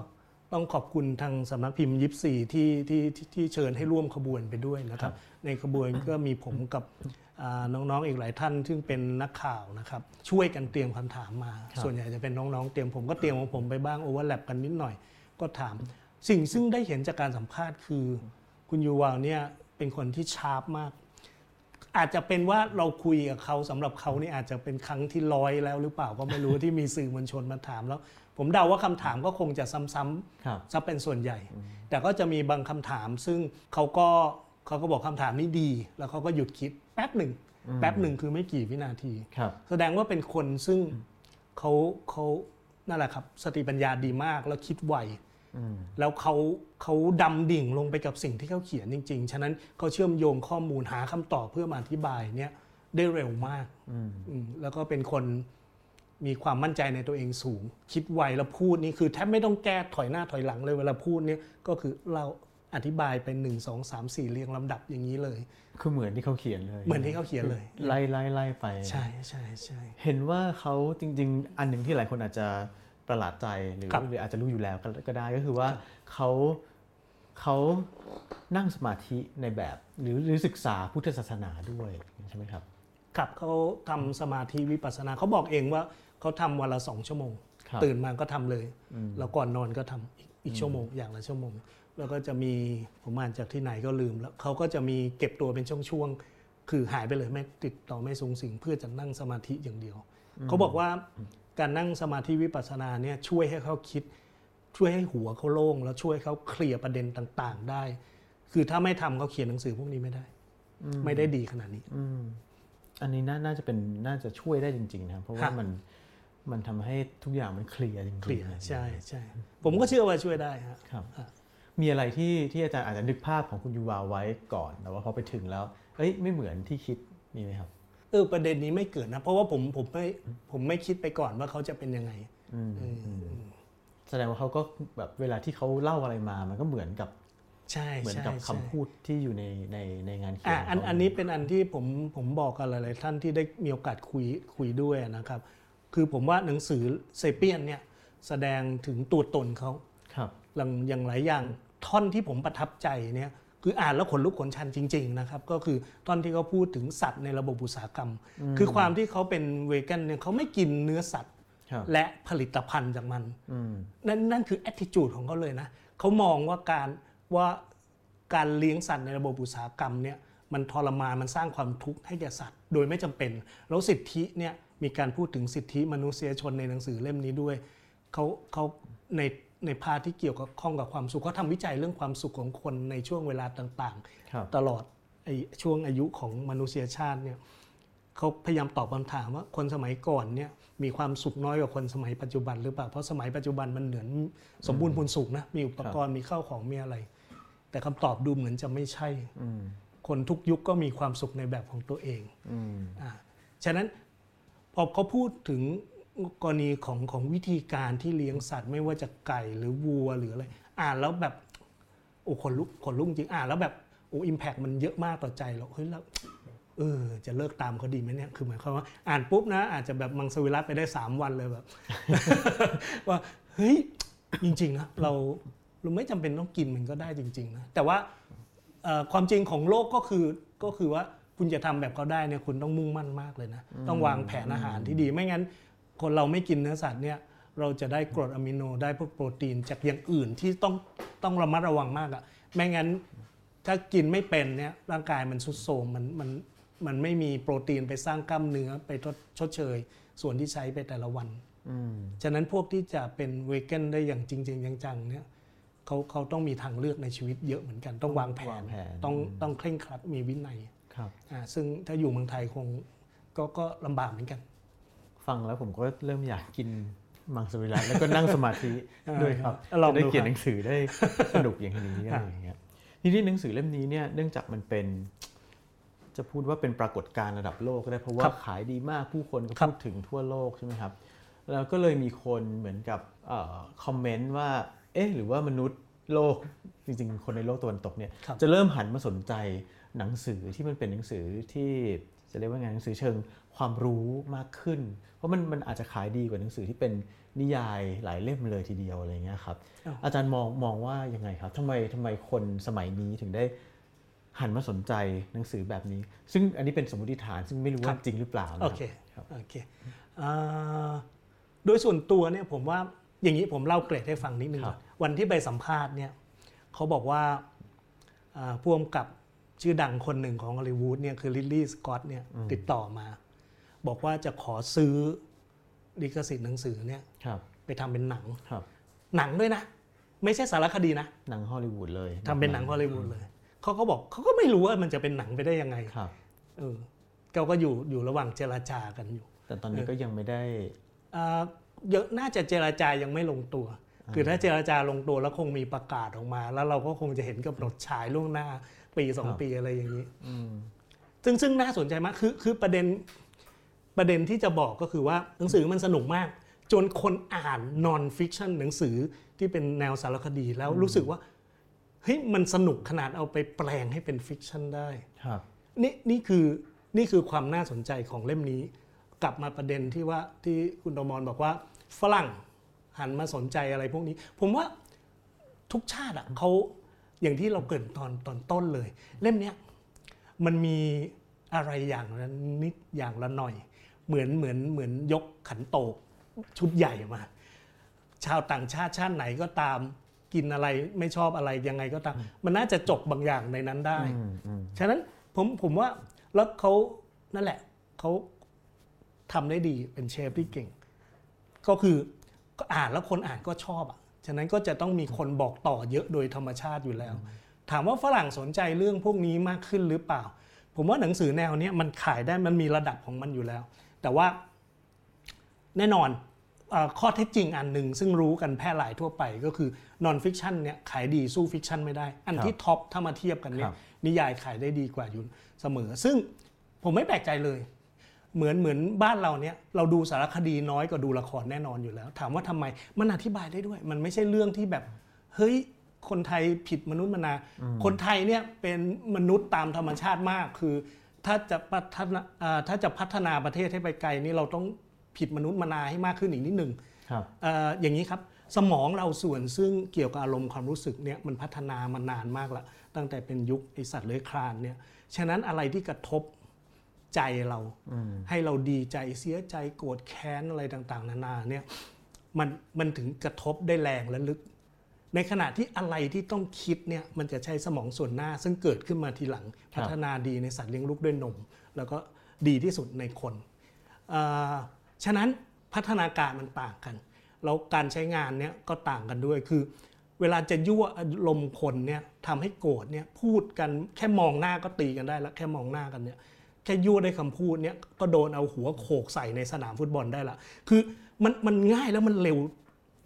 ต้องขอบคุณทางสำนักพิมพ์ยิปซีที่ที่ที่ที่เชิญให้ร่วมขบวนไปด้วยนะครับ ในขบวนก็มีผมกับอ่าน้องๆอีกหลายท่าน ซึ่งเป็นนักข่าวนะครับ ช่วยกันเตรียมคำถามมาครับส่วนใหญ่จะเป็นน้องๆเตรียมผมก็เตรียมของผมไปบ้างโอเวอร์แลปกันนิดหน่อย ก็ถาม สิ่งซึ่งได้เห็นจากการสัมภาษณ์คือ คุณยูวาลเนี่ยเป็นคนที่ชาร์ปมาก อาจจะเป็นว่าเราคุยกับเขาสำหรับเขานี่อาจจะเป็นครั้งที่ร้อยแล้วหรือเปล่าก็ไม่รู้ที่มีสื่อมวลชนมาถามแล้ว ผมเดาว่าคำถามก็คงจะซ้ำๆครับซะเป็นส่วนใหญ่ แต่ก็จะมีบางคำถามซึ่งเขาก็เขาก็บอกคำถามนี้ดี แล้วเขาก็หยุดคิดแป๊บหนึ่งแป๊บหนึ่งคือไม่กี่วินาทีครับแสดงว่าเป็นคนซึ่งเขาเขานั่นแหละครับ สติปัญญาดีมากแล้วคิดไวอืมแล้วเขาเขาดำดิ่งลงไปกับสิ่งที่เขาเขียนจริง ๆ ฉะนั้นเขาเชื่อมโยงข้อมูลหาคำตอบเพื่อมาอธิบายเนี่ยได้เร็วมากอืมอืมแล้วก็เป็นคน มีความมั่นใจในตัวเองสูง คิดไวแล้วพูดนี่คือแทบไม่ต้องแก้ถอยหน้าถอยหลังเลยเวลาพูดเนี่ยก็คือเราอธิบายเป็นหนึ่งสองสามสี่เรียงลำดับอย่างนี้เลย คือเหมือนที่เขาเขียนเลย เหมือนที่เขาเขียนเลย ไล่ไล่ไล่ไป ใช่ใช่ใช่เห็นว่าเขาจริง ๆ อันหนึ่งที่หลายคนอาจจะประหลาดใจหรือครับหรืออาจจะรู้อยู่แล้วก็ก็ได้ก็คือว่าเขาเขานั่งสมาธิในแบบ หรือหรือศึกษาพุทธศาสนาด้วยใช่ไหมครับครับเขาทำสมาธิวิปัสสนาเขาบอกเองว่า เขาทำวันละสองชั่วโมงครับตื่นมาก็ทำเลยอืมแล้วก่อนนอนก็ทำอีกอีกชั่วโมงอย่างละชั่วโมง แล้วก็จะมีผมอ่านจากที่ไหนก็ลืมแล้วเขาก็จะมีเก็บตัวเป็นช่วงๆคือหายไปเลยไม่ติดต่อไม่สูงสิงเพื่อจะนั่งสมาธิอย่างเดียวเขาบอกว่าการนั่งสมาธิวิปัสสนาเนี่ยช่วยให้เขาคิด ช่วยให้หัวเขาโล่งแล้วช่วยเขาเคลียร์ประเด็นต่างๆ ได้ คือถ้าไม่ทำเขาเขียนหนังสือพวกนี้ไม่ได้ ไม่ได้ดีขนาดนี้อืมอันนี้น่าน่าจะเป็นน่าจะช่วยได้จริง ๆ นะครับเพราะว่าฮะมัน มันทำให้ทุกอย่างมันเคลียร์จริงๆเคลียร์ใช่ใช่ผมก็เชื่อว่าช่วยได้ฮะครับฮะมีอะไรที่ที่อาจารย์อาจจะนึกภาพของคุณยูวาไว้ก่อนแต่ว่าพอไปถึงแล้วเอ้ยไม่เหมือนที่คิดมีไหมครับเออประเด็นนี้ไม่เกิดนะ เพราะว่าผมผมไม่ผมไม่คิดไปก่อนว่าเขาจะเป็นยังไงอืมเอออแสดงว่าเขาก็แบบเวลาที่เขาเล่าอะไรมามันก็เหมือนกับใช่เหมือนใช่กับใช่คำพูดที่อยู่ในในในงานเขียอะนอันเขาอันนี้เป็นอันที่ผมผมบอกกับหลายๆท่านที่ได้มีโอกาสคุยคุยด้วยนะครับ คือผมว่าหนังสือเซเปียนเนี่ยแสดงถึงตัวตนเขาครับอย่างอย่างหลายอย่างท่อนที่ผมประทับใจเนี่ยคืออ่านแล้วขนลุกขนชันจริง ๆ นะครับ ก็คือท่อนที่เขาพูดถึงสัตว์ในระบบอุตสาหกรรม คือความที่เขาเป็นเวกันเนี่ยเขาไม่กินเนื้อสัตว์ครับและผลิตภัณฑ์จากมันอืมนั่นนั่นคือ attitude ของเขาเลยนะเขามองว่าการว่าการเลี้ยงสัตว์ในระบบอุตสาหกรรมเนี่ยมันทรมานมันสร้างความทุกข์ให้แก่สัตว์ โดยไม่จำเป็นแล้วสิทธิเนี่ย มีการพูดถึงสิทธิมนุษยชนในหนังสือเล่มนี้ด้วยเขาเขาในใน part ที่เกี่ยวกับข้องกับความสุขเขาทำวิจัยเรื่องความสุขของคนในช่วงเวลาต่างๆครับตลอดไอ้ช่วงอายุของมนุษยชาติเนี่ยเขาพยายามตอบคำถามว่าคนสมัยก่อนเนี่ยมีความสุขน้อยกว่าคนสมัยปัจจุบันหรือเปล่าเพราะสมัยปัจจุบันมันเหมือนสมบูรณ์พูนสุขนะมีอุปกรณ์มีข้าวของมีอะไร แต่คำตอบดูเหมือนจะไม่ใช่อืมคนทุกยุคก็มีความสุขในแบบของตัวเองอืมอ่าฉะนั้น พอเขาพูดถึงกรณีของของวิธีการที่เลี้ยงสัตว์ ไม่ว่าจะไก่หรือวัวหรืออะไรอ่านแล้วแบบโอ้ขนลุกขนลุกจริงอ่านแล้วแบบโอ้อิมแพกมันเยอะมากต่อใจเราเฮ้ยแล้วเออจะเลิกตามเขาดีไหมเนี่ยคือหมายความว่าอ่านปุ๊บนะ อาจจะแบบมังสวิรัตไปได้ 3 วันเลยแบบ ว่าเฮ้ยจริงๆนะเราเราไม่จำเป็นต้องกินมันก็ได้จริง ๆ นะ แต่ว่าความจริงของโลกก็คือก็คือว่า คุณจะทำแบบเขาได้เนี่ยคุณต้องมุ่งมั่นมากเลยนะ ต้องวางแผนอาหารที่ดี ไม่งั้น คนเราไม่กินเนื้อสัตว์เนี่ยเราจะได้กรดอะมิโนได้พวกโปรตีนจากอย่างอื่นที่ต้องต้องระมัดระวังมากอะไม่งั้นถ้ากินไม่เป็นเนี่ยร่างกายมันสุดโทรมมันมันมันไม่มีโปรตีนไปสร้างกล้ามเนื้อไปทดชดเชย ส่วนที่ใช้ไปแต่ละวันอืมฉะนั้นพวกที่จะเป็นเวแกนได้อย่างจริงๆจังๆเนี่ยเขาเขาต้องมีทางเลือกในชีวิตเยอะเหมือนกัน ต้องวางแผวานงแผนต้องต้องเคร่งครัดมีวินัยครับอ่า ซึ่งถ้าอยู่เมืองไทยคงก็ก็ลำบากเหมือนกัน ฟังแล้วผมก็เริ่มอยากกินมังสวิรัตแล้วก็นั่งสมาธิอ่าด้วยครับลองจะได้ดูเขียนครับหนังสือได้สนุกอย่างนี้อะไรอย่างเงี้ยทีนี้หนังสือเล่มนี้เนี่ยเนื่องจากมันเป็น จะพูดว่าเป็นปรากฏการณ์ระดับโลกก็ได้เพราะว่าขายดีมากผู้คนก็พูดถึงทั่วโลกใช่ไหมครับแล้วก็เลยมีคนเหมือนกับเออคอมเมนต์ว่า เอ๊ะ หรือว่ามนุษย์โลกจริงๆ คนในโลกตะวันตกเนี่ยครับจะเริ่มหันมาสนใจ หนังสือที่มันเป็นหนังสือที่จะเรียกว่าไงหนังสือเชิงความรู้มากขึ้น เพราะมันมันอาจจะขายดีกว่าหนังสือที่เป็นนิยายหลายเล่มเลยทีเดียวอะไรเงี้ยครับอ้าวอาจารย์มองมองว่ายังไงครับทำไมทำไมคนสมัยนี้ถึงได้หันมาสนใจหนังสือแบบนี้ ซึ่งอันนี้เป็นสมมติฐานซึ่งไม่รู้ว่าจริงหรือเปล่านะโอรับเคครับโอเคอ่าโดยส่วนตัวเนี่ยผมว่าอย่างนี้ผมเล่าเกรดให้ฟังนิดนึงครับก่อนวันที่ไปสัมภาษณ์เนี่ยเขาบอกว่าอ่าพ่วงกับ ชื่อดังคนหนึ่งของฮอลลีวูดเนี่ยคือลิลลี่สกอตเนี่ยติดต่อมา บอกว่าจะขอซื้อลิขสิทธิ์หนังสือเนี่ยครับไปทำเป็นหนังครับหนังด้วยนะ ไม่ใช่สารคดีนะ หนังฮอลลีวูดเลยทำเป็นหนังฮอลลีวูดเลยเขาก็บอกเขาก็ไม่รู้ว่ามันจะเป็นหนังไปได้ยังไงครับเออเขาก็อยู่อยู่ระหว่างเจรจากันอยู่ แต่ตอนนี้ก็ยังไม่ได้อ่าเยอะน่าจะเจรจายังไม่ลงตัวคือถ้าเจรจาลงตัวแล้วคงมีประกาศออกมา แล้วเราก็คงจะเห็นกำหนดฉายล่วงหน้า ปีสองครับปีอะไรอย่างนี้อืมซึ่งซึ่งน่าสนใจมากคือคือประเด็นประเด็นที่จะบอกก็คือว่าหนังสือมันสนุกมาก จนคนอ่าน nonfiction หนังสือที่เป็นแนวสารคดีแล้วรู้สึกว่าเฮ้ยมันสนุกขนาดเอาไปแปลงให้เป็น fiction ได้ครับนี่นี่คือนี่คือความน่าสนใจของเล่มนี้ กลับมาประเด็นที่ว่าที่คุณดมรบอกว่าฝรั่งหันมาสนใจอะไรพวกนี้ ผมว่าทุกชาติอะเขา อย่างที่เราเกริ่นตอนตอนต้นเลย เล่มเนี้ยมันมีอะไรอย่างละนิดอย่างละหน่อย เหมือนเหมือนเหมือนยกขันโตกชุดใหญ่มา ชาวต่างชาติชาติไหนก็ตามกินอะไรไม่ชอบอะไรยังไงก็ตาม มันน่าจะจบบางอย่างในนั้นได้อืมอืมฉะนั้นผมผมว่าแล้วเขานั่นแหละเขาทำได้ดีเป็นเชฟที่เก่ง ก็คือก็อ่านแล้วคนอ่านก็ชอบอะ ฉะนั้นก็จะต้องมีคนบอกต่อเยอะโดยธรรมชาติอยู่แล้ว ถามว่าฝรั่งสนใจเรื่องพวกนี้มากขึ้นหรือเปล่า ผมว่าหนังสือแนวเนี้ยมันขายได้มันมีระดับของมันอยู่แล้ว แต่ว่าแน่นอนเออข้อเท็จจริงอันหนึ่งซึ่งรู้กันแพร่หลายทั่วไปก็คือ nonfiction เนี่ยขายดีสู้ fiction ไม่ได้ อันที่ top ถ้ามาเทียบกันเนี่ยครัยบนิยายขายได้ดีกว่าอยู่เสมอ ซึ่งผมไม่แปลกใจเลย เหมือนเหมือนบ้านเราเนี่ยเราดูสารคดีน้อยกว่าดูละครแน่นอนอยู่แล้ว ถามว่าทำไมมันอธิบายได้ด้วย มันไม่ใช่เรื่องที่แบบ เฮ้ยคนไทยผิดมนุษย์มนา คนไทยเนี่ยเป็นมนุษย์ตามธรรมชาติมากคือ ถ้าจะพัฒนาอ่าถ้าจะพัฒนาประเทศให้ไปไกลนี่เราต้องผิดมนุษย์มนาให้มากขึ้นอีกนิดหนึ่งครับเอ่ออย่างนี้ครับสมองเราส่วนซึ่งเกี่ยวกับอารมณ์ความรู้สึกเนี่ยมันพัฒนามานานมากละตั้งแต่เป็นยุคไอสัตว์เลื้อยคลานเนี่ยฉะนั้นอะไรที่กระทบ ใจเรา ให้เราดีใจเสียใจโกรธแค้นอะไรต่างๆ นานาเนี่ยมันมันถึงกระทบได้แรงและลึก ในขณะที่อะไรที่ต้องคิดเนี่ยมันจะใช้สมองส่วนหน้า ซึ่งเกิดขึ้นมาทีหลังครับพัฒนาดีในสัตว์เลี้ยงลูกด้วยนม แล้วก็ดีที่สุดในคนอ่าฉะนั้นพัฒนาการมันต่างกัน แล้วการใช้งานเนี่ยก็ต่างกันด้วยคือ เวลาจะยั่วอารมณ์คนเนี่ยทำให้โกรธเนี่ยพูดกันแค่มองหน้าก็ตีกันได้แล้วแค่มองหน้ากันเนี่ย แค่ยั่วได้คำพูดเนี่ยก็โดนเอาหัวโขกใส่ในสนามฟุตบอลได้ละคือมันมันง่ายแล้วมันเร็ว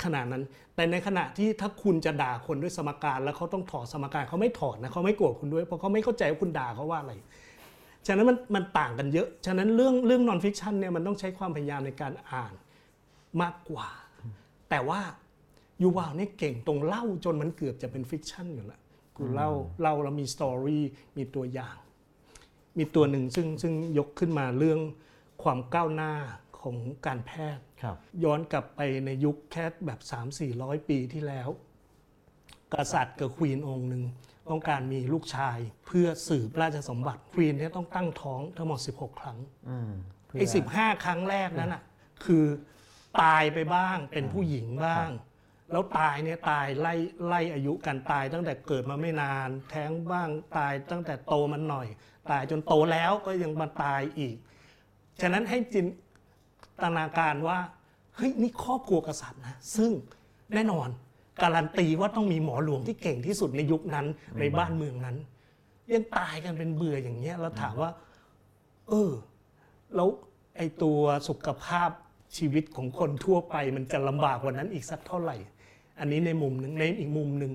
ขนาดนั้น แต่ในขณะที่ถ้าคุณจะด่าคนด้วยสมการแล้วเขาต้องถอดสมการเขาไม่ถอดนะเขาไม่โกรธคุณด้วยเพราะเขาไม่เข้าใจว่าคุณด่าเขาว่าอะไร ฉะนั้นมันมันต่างกันเยอะ ฉะนั้นเรื่องเรื่อง nonfiction เนี่ยมันต้องใช้ความพยายามในการอ่านมากกว่า แต่ว่ายูวาลเนี่ยเก่งตรงเล่าจนมันเกือบจะเป็น fiction อยู่แล้วคือเล่าเล่าแล้วมีสตอรี่มีตัวอย่าง มีตัวหนึ่งซึ่งซึ่งยกขึ้นมาเรื่องความก้าวหน้าของการแพทย์ครับย้อนกลับไปในยุคแค่แบบ 3-400 ปีที่แล้ว กษัตริย์กับควีนองค์หนึ่งต้องการมีลูกชายเพื่อสืบราชสมบัติควีนเนี่ยต้องตั้งท้องทั้งหมด 16 ครั้งอืมเพื่ไอ้สิบห้าครั้งแรกนั้นอะคือตายไปบ้างเป็นผู้หญิงบ้าง แล้วตายเนี่ยตายไล่ไล่อายุกันตายตั้งแต่เกิดมาไม่นาน แท้งบ้างตายตั้งแต่โตมันหน่อย ตายจนโตแล้วก็ยังมาตายอีก ฉะนั้นให้จินตนาการว่าเฮ้ยนี่ครอบครัวกษัตริย์นะซึ่งแน่นอนการันตีว่าต้องมีหมอหลวงที่เก่งที่สุดในยุคนั้นในบ้านเมืองนั้นยังตายกันเป็นเบื่ออย่างเงี้ยแล้วถามว่า เออ แล้วไอ้ตัวสุขภาพชีวิตของคนทั่วไปมันจะลำบากกว่านั้นอีกสักเท่าไหร่ อันนี้ในมุมหนึ่งในอีกมุมหนึ่ง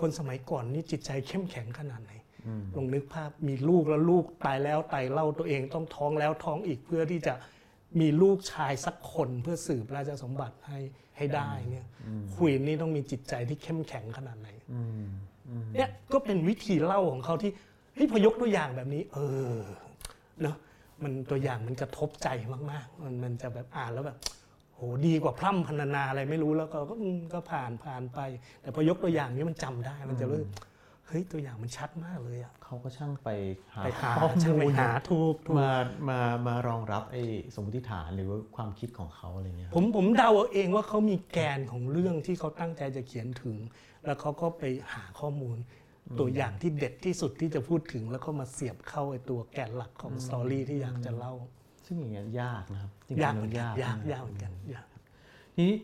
คนสมัยก่อนนี่จิตใจเข้มแข็งขนาดไหนลองนึกภาพมีลูกแล้วลูกตายแล้วตายเล่าตัวเองต้องท้องแล้วท้องอีกเพื่อที่จะมีลูกชายสักคนเพื่อสืบราชสมบัติให้ให้ได้เนี่ยควีนนี่ต้องมีจิตใจที่เข้มแข็งขนาดไหนอืมเนี่ยก็เป็นวิธีเล่าของเขาที่เฮ้ยพอยกตัวอย่างแบบนี้ เออเนอะมันตัวอย่างมันกระทบใจมาก ๆ มันมันจะแบบอ่านแล้วแบบ โหดีกว่าพร่ำพรรณนาอะไรไม่รู้แล้วก็ก็อืมก็ผ่านผ่านไป แต่พอยกตัวอย่างนี้มันจำได้มันจะรู้สึกเฮ้ยตัวอย่างมันชัดมากเลยอะเขาก็ช่างไปหาไปหาข้อช่างไปมูลหาถูกถูกมามามารองรับไอ้สมมติฐานหรือว่าความคิดของเขาอะไรเงี้ยผมผมเดาเอาเองว่าเขามีแกนของเรื่องที่เขาตั้งใจจะเขียนถึง แล้วเขาก็ไปหาข้อมูล ตัวอย่างที่เด็ดที่สุดที่จะพูดถึงแล้วก็มาเสียบเข้าไอ้ตัวแกนหลักของสตอรี่ที่อยากจะเล่า ซึ่งอย่างเงี้ยยากนะครับจริงๆยากเหมือนกันยากยากนะยากเหมือนกันยากทีนี้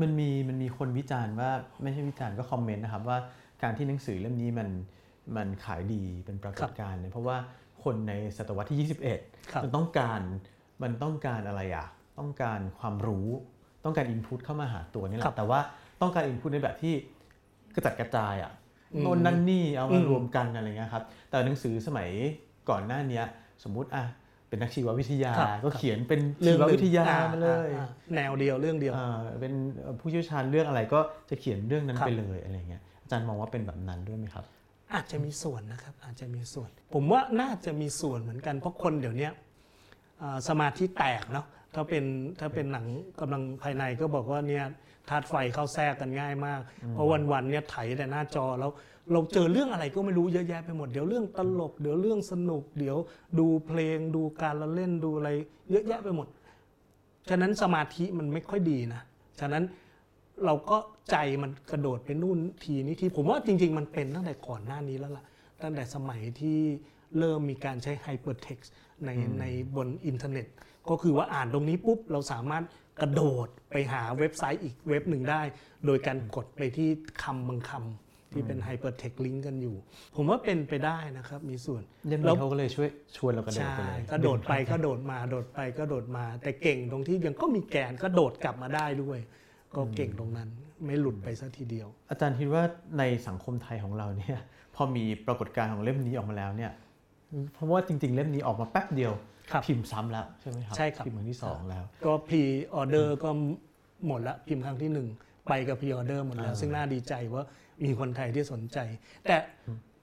มันมีมันมีคนวิจารณ์ว่าไม่ใช่วิจารณ์ก็คอมเมนต์นะครับว่าการที่หนังสือเล่มนี้มันมันขายดีเป็นปรากฏการณ์เนี่ยเพราะว่าคนในศตวรรษที่ 21ครับมันต้องการมันต้องการอะไรอะต้องการความรู้ต้องการอินพุตเข้ามาหาตัวนี่แหครัละบแต่ว่าต้องการอินพุตในแบบที่กระจัดกระจายอะอืมโน่นนั่นนี่เอาอืมามรวมกันอะไรเงี้ยครับแต่หนังสือสมัยก่อนหน้าเนี้ยสมมุติอะ เป็นนักชีววิทยาครับก็ครับเขียนเป็นเรื่ชีองววิทยาอ่มาเลยอ่าแนวเดียวเรื่องเดียวเอ่อเป็นผู้เชี่ยวชาญเรื่องอะไรก็จะเขียนเรื่องนั้นครับไปเลยอะไรเงี้ยอาจารย์มองว่าเป็นแบบนั้นด้วยไหมครับ อาจจะมีส่วนนะครับอาจจะมีส่วน ผมว่าน่าจะมีส่วนเหมือนกันเพราะคนเดี๋ยวเนี้ยอ่าสมาธิแตกเนาะถ้าเป็นถ้าเป็นหนังกำลังภายในก็บอกว่าเนี่ยธาตุไฟเข้าแทรกกันง่ายมาก เพราะวันๆเนี่ยไถแต่หน้าจอแล้ว เราเจอเรื่องอะไรก็ไม่รู้เยอะแยะไปหมด เดี๋ยวเรื่องตลก เดี๋ยวเรื่องสนุก เดี๋ยวดูเพลง ดูการละเล่นดูอะไร เยอะแยะไปหมด ฉะนั้นสมาธิมันไม่ค่อยดีนะ ฉะนั้นเราก็ใจมันกระโดดไปนู่นทีนี้ทีผมว่าจริง ๆ มันเป็นตั้งแต่ก่อนหน้านี้แล้วล่ะ ตั้งแต่สมัยที่เริ่มมีการใช้ hypertext ในในบนอินเทอร์เน็ต ก็คือว่าอ่านตรงนี้ปุ๊บเราสามารถกระโดดไปหาเว็บไซต์อีกเว็บหนึ่งได้ โดยการกดไปที่คำบางคำ ที่เป็น hypertext link กันอยู่ ผมว่าเป็นไปได้นะครับ มีส่วนแล้วเล่มนี้เขาก็เลยช่วยชวนเรากระโดดใช่ไปเลยก็โดดไปก็โดดมาโดดไปก็โดดมา แต่เก่งตรงที่ยังก็มีแกนก็โดดกลับมาได้ด้วย ก็เก่งตรงนั้นไม่หลุดไปซะทีเดียว อาจารย์คิดว่าในสังคมไทยของเราเนี่ยพอมีปรากฏการณ์ของเล่มนี้ออกมาแล้วเนี่ยเพราะว่าจริง ๆ เล่มนี้ออกมาแป๊บเดียวครับพิมพ์ซ้ำแล้วใช่ไหมครับใช่ครับพิมพ์ครั้งที่สองแล้ว ก็ preorder ก็หมดละพิมพ์ครั้งที่หนึ่งไปกับ preorder หมดแล้วอ่าซึ่งน่าดีใจว่า มีคนไทยที่สนใจ แต่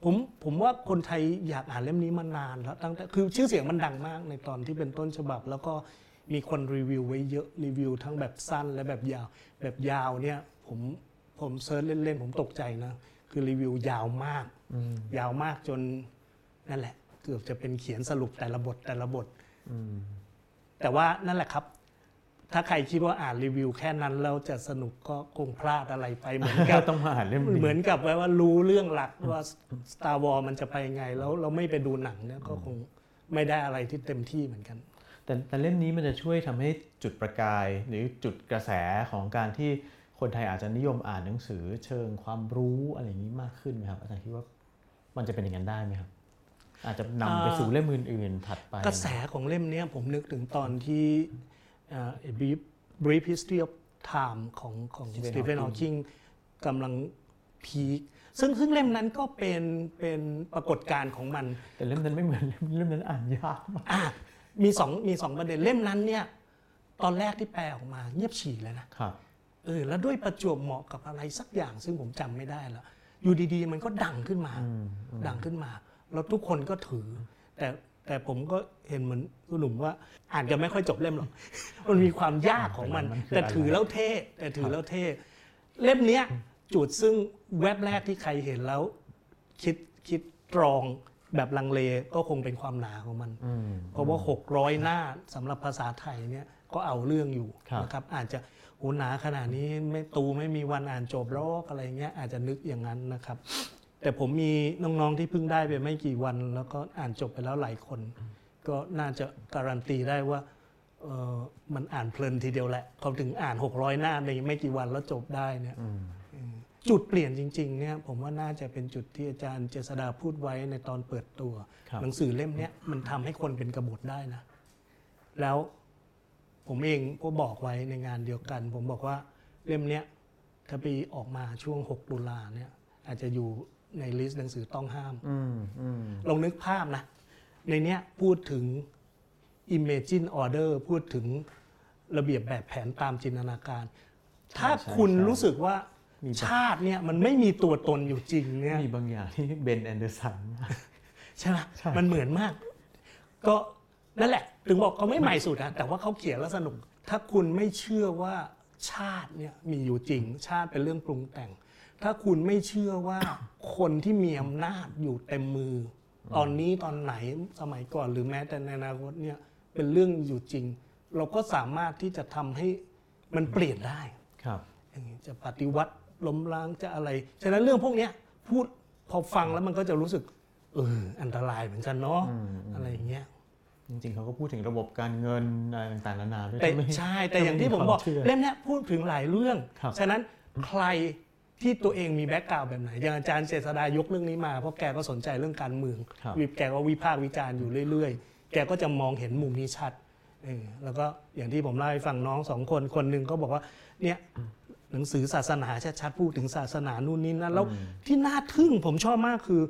ผมผมว่าคนไทยอยากอ่านเล่มนี้มานานแล้วตั้งแต่คือชื่อเสียงมันดังมากในตอนที่เป็นต้นฉบับ แล้วก็มีคนรีวิวไว้เยอะรีวิวทั้งแบบสั้นและแบบยาว แบบยาวเนี่ยผมผมเซิร์ชเล่นๆผมตกใจนะคือรีวิวยาวมาก ยาวมากจนนั่นแหละ เกือบจะเป็นเขียนสรุปแต่ละบทแต่ละบทแต่ว่านั่นแหละครับ ถ้าใครคิดว่าอ่านรีวิวแค่นั้นแล้วจะสนุกก็คงพลาดอะไรไปเหมือนกับต้องมาอ่านเล่มนี้เหมือนกับว่ารู้เรื่องหลักว่า Star Wars มันจะไปยังไง แล้วเราไม่ไปดูหนังเนี่ยก็คงไม่ได้อะไรที่เต็มที่เหมือนกัน แต่แต่เล่มนี้มันจะช่วยทำให้จุดประกาย หรือจุดกระแสของการที่คนไทยอาจจะนิยมอ่านหนังสือเชิงความรู้อะไรอย่างนี้มากขึ้นไหมครับอาจารย์คิดว่ามันจะเป็นอย่างนั้นได้ไหมครับอาจจะนำไปสู่เล่มอื่นๆถัดไป กระแสของเล่มเนี้ยผมนึกถึงตอนที่เอ่อ A Brief Brief History of Time ของของ Stephen Stephen Hawking Hawking กำลังพีคซึ่งซึ่งเล่มนั้นก็เป็นเป็นปรากฏการณ์ของมัน แต่เล่มนั้นไม่เหมือนเล่มเล่มนั้นอ่านยากมากอะมีสองมีสองประเด็นเล่มนั้นเนี่ยตอนแรกที่แปลออกมาเงียบฉี่เลยนะครับเออแล้วด้วยประจวบเหมาะกับอะไรสักอย่าง ซึ่งผมจำไม่ได้แล้วอยู่ดีๆ มันก็ดังขึ้นมา ดังขึ้นมา แล้วทุกคนก็ถือ แต่ แต่ผมก็เห็นเหมือนคุณหนุ่มว่า อ่านกันไม่ค่อยจบเล่มหรอก มันมีความยากของมันมันคือแต่อะไรถือแล้วเท่แต่ถือแล้วเท่ เล่มเนี้ยจุดซึ่งแวบแรกที่ใครเห็นแล้ว คิดคิดตรองแบบลังเลก็คงเป็นความหนาของมันอืมเพราะว่า 600 หน้าสำหรับภาษาไทยเนี่ยก็เอาเรื่องอยู่ครับนะครับอาจจะโหหนาขนาดนี้ไม่ตูไม่มีวันอ่านจบหรอกอะไรเงี้ยอาจจะนึกอย่างนั้นนะครับ แต่ผมมีน้องๆที่เพิ่งได้ไปไม่กี่วัน แล้วก็อ่านจบไปแล้วหลายคน ก็น่าจะการันตีได้ว่าเออมันอ่านเพลินทีเดียวแหละเขาถึงอ่าน 600 หน้าในไม่กี่วันแล้วจบได้เนี่ยอืมจุดเปลี่ยนจริงๆเนี่ยผมว่าน่าจะเป็นจุดที่อาจารย์เจษดาพูดไว้ในตอนเปิดตัวครับหนังสือเล่มเนี้ยมันทำให้คนเป็นกบฏได้นะ แล้วผมเองก็บอกไว้ในงานเดียวกัน ผมบอกว่าเล่มเนี้ยถ้าไปออกมาช่วง 6 ตุลาเนี่ยอาจจะอยู่ ในลิสต์หนังสือต้องห้ามอืมอืมลองนึกภาพนะ ในเนี้ยพูดถึง Imagine Order พูดถึงระเบียบแบบแผนตามจินตนาการ ถ้าคุณรู้สึกว่าชาติเนี่ยมันไม่มีตัวตนอยู่จริงเนี่ยมีบางอย่างที่เบนแอนเดอร์สันใช่ไหมใช่มันเหมือนมาก ก็นั่นแหละ ถึงบอกเขาไม่ใหม่สุดนะแต่ว่าเขาเขียนแล้วสนุก ถ้าคุณไม่เชื่อว่าชาติเนี่ยมีอยู่จริง ชาติเป็นเรื่องปรุงแต่ง ถ้าคุณไม่เชื่อว่าคนที่มีอำนาจอยู่เต็มมือ ตอนนี้ตอนไหนสมัยก่อนหรือแม้แต่ในอนาคตเนี่ยเป็นเรื่องอยู่จริง เราก็สามารถที่จะทำให้มันเปลี่ยนได้ครับอย่างนี้จะปฏิวัติล้มล้างจะอะไร ฉะนั้นเรื่องพวกเนี้ยพูดพอฟังแล้วมันก็จะรู้สึกเอออันตรายเหมือนกันเนาะอะไรอย่างเงี้ยจริงๆเขาก็พูดถึงระบบการเงินอะไรต่างๆนานาด้วยแต่ที่ไม่ใช่ แต่อย่างที่ผมบอกควาชื่เล่มเนี้ยพูดถึงหลายเรื่องครับฉะนั้นใคร ที่ตัวเองมีแบ็กกราวด์แบบไหนอย่างอาจารย์เจษดายกเรื่องนี้มาเพราะแกก็สนใจเรื่องการเมืองครับวิแกก็วิพากษ์วิจารณ์อยู่เรื่อยๆ แกก็จะมองเห็นมุมนี้ชัดเออแล้วก็อย่างที่ผมเล่าให้ฟังน้องสองคนคนหนึ่งก็บอกว่าเนี่ยหนังสือศาสนาชัดๆพูดถึงศาสนานู่นนี่นั่นแล้วที่น่าทึ่งผมชอบมากคือ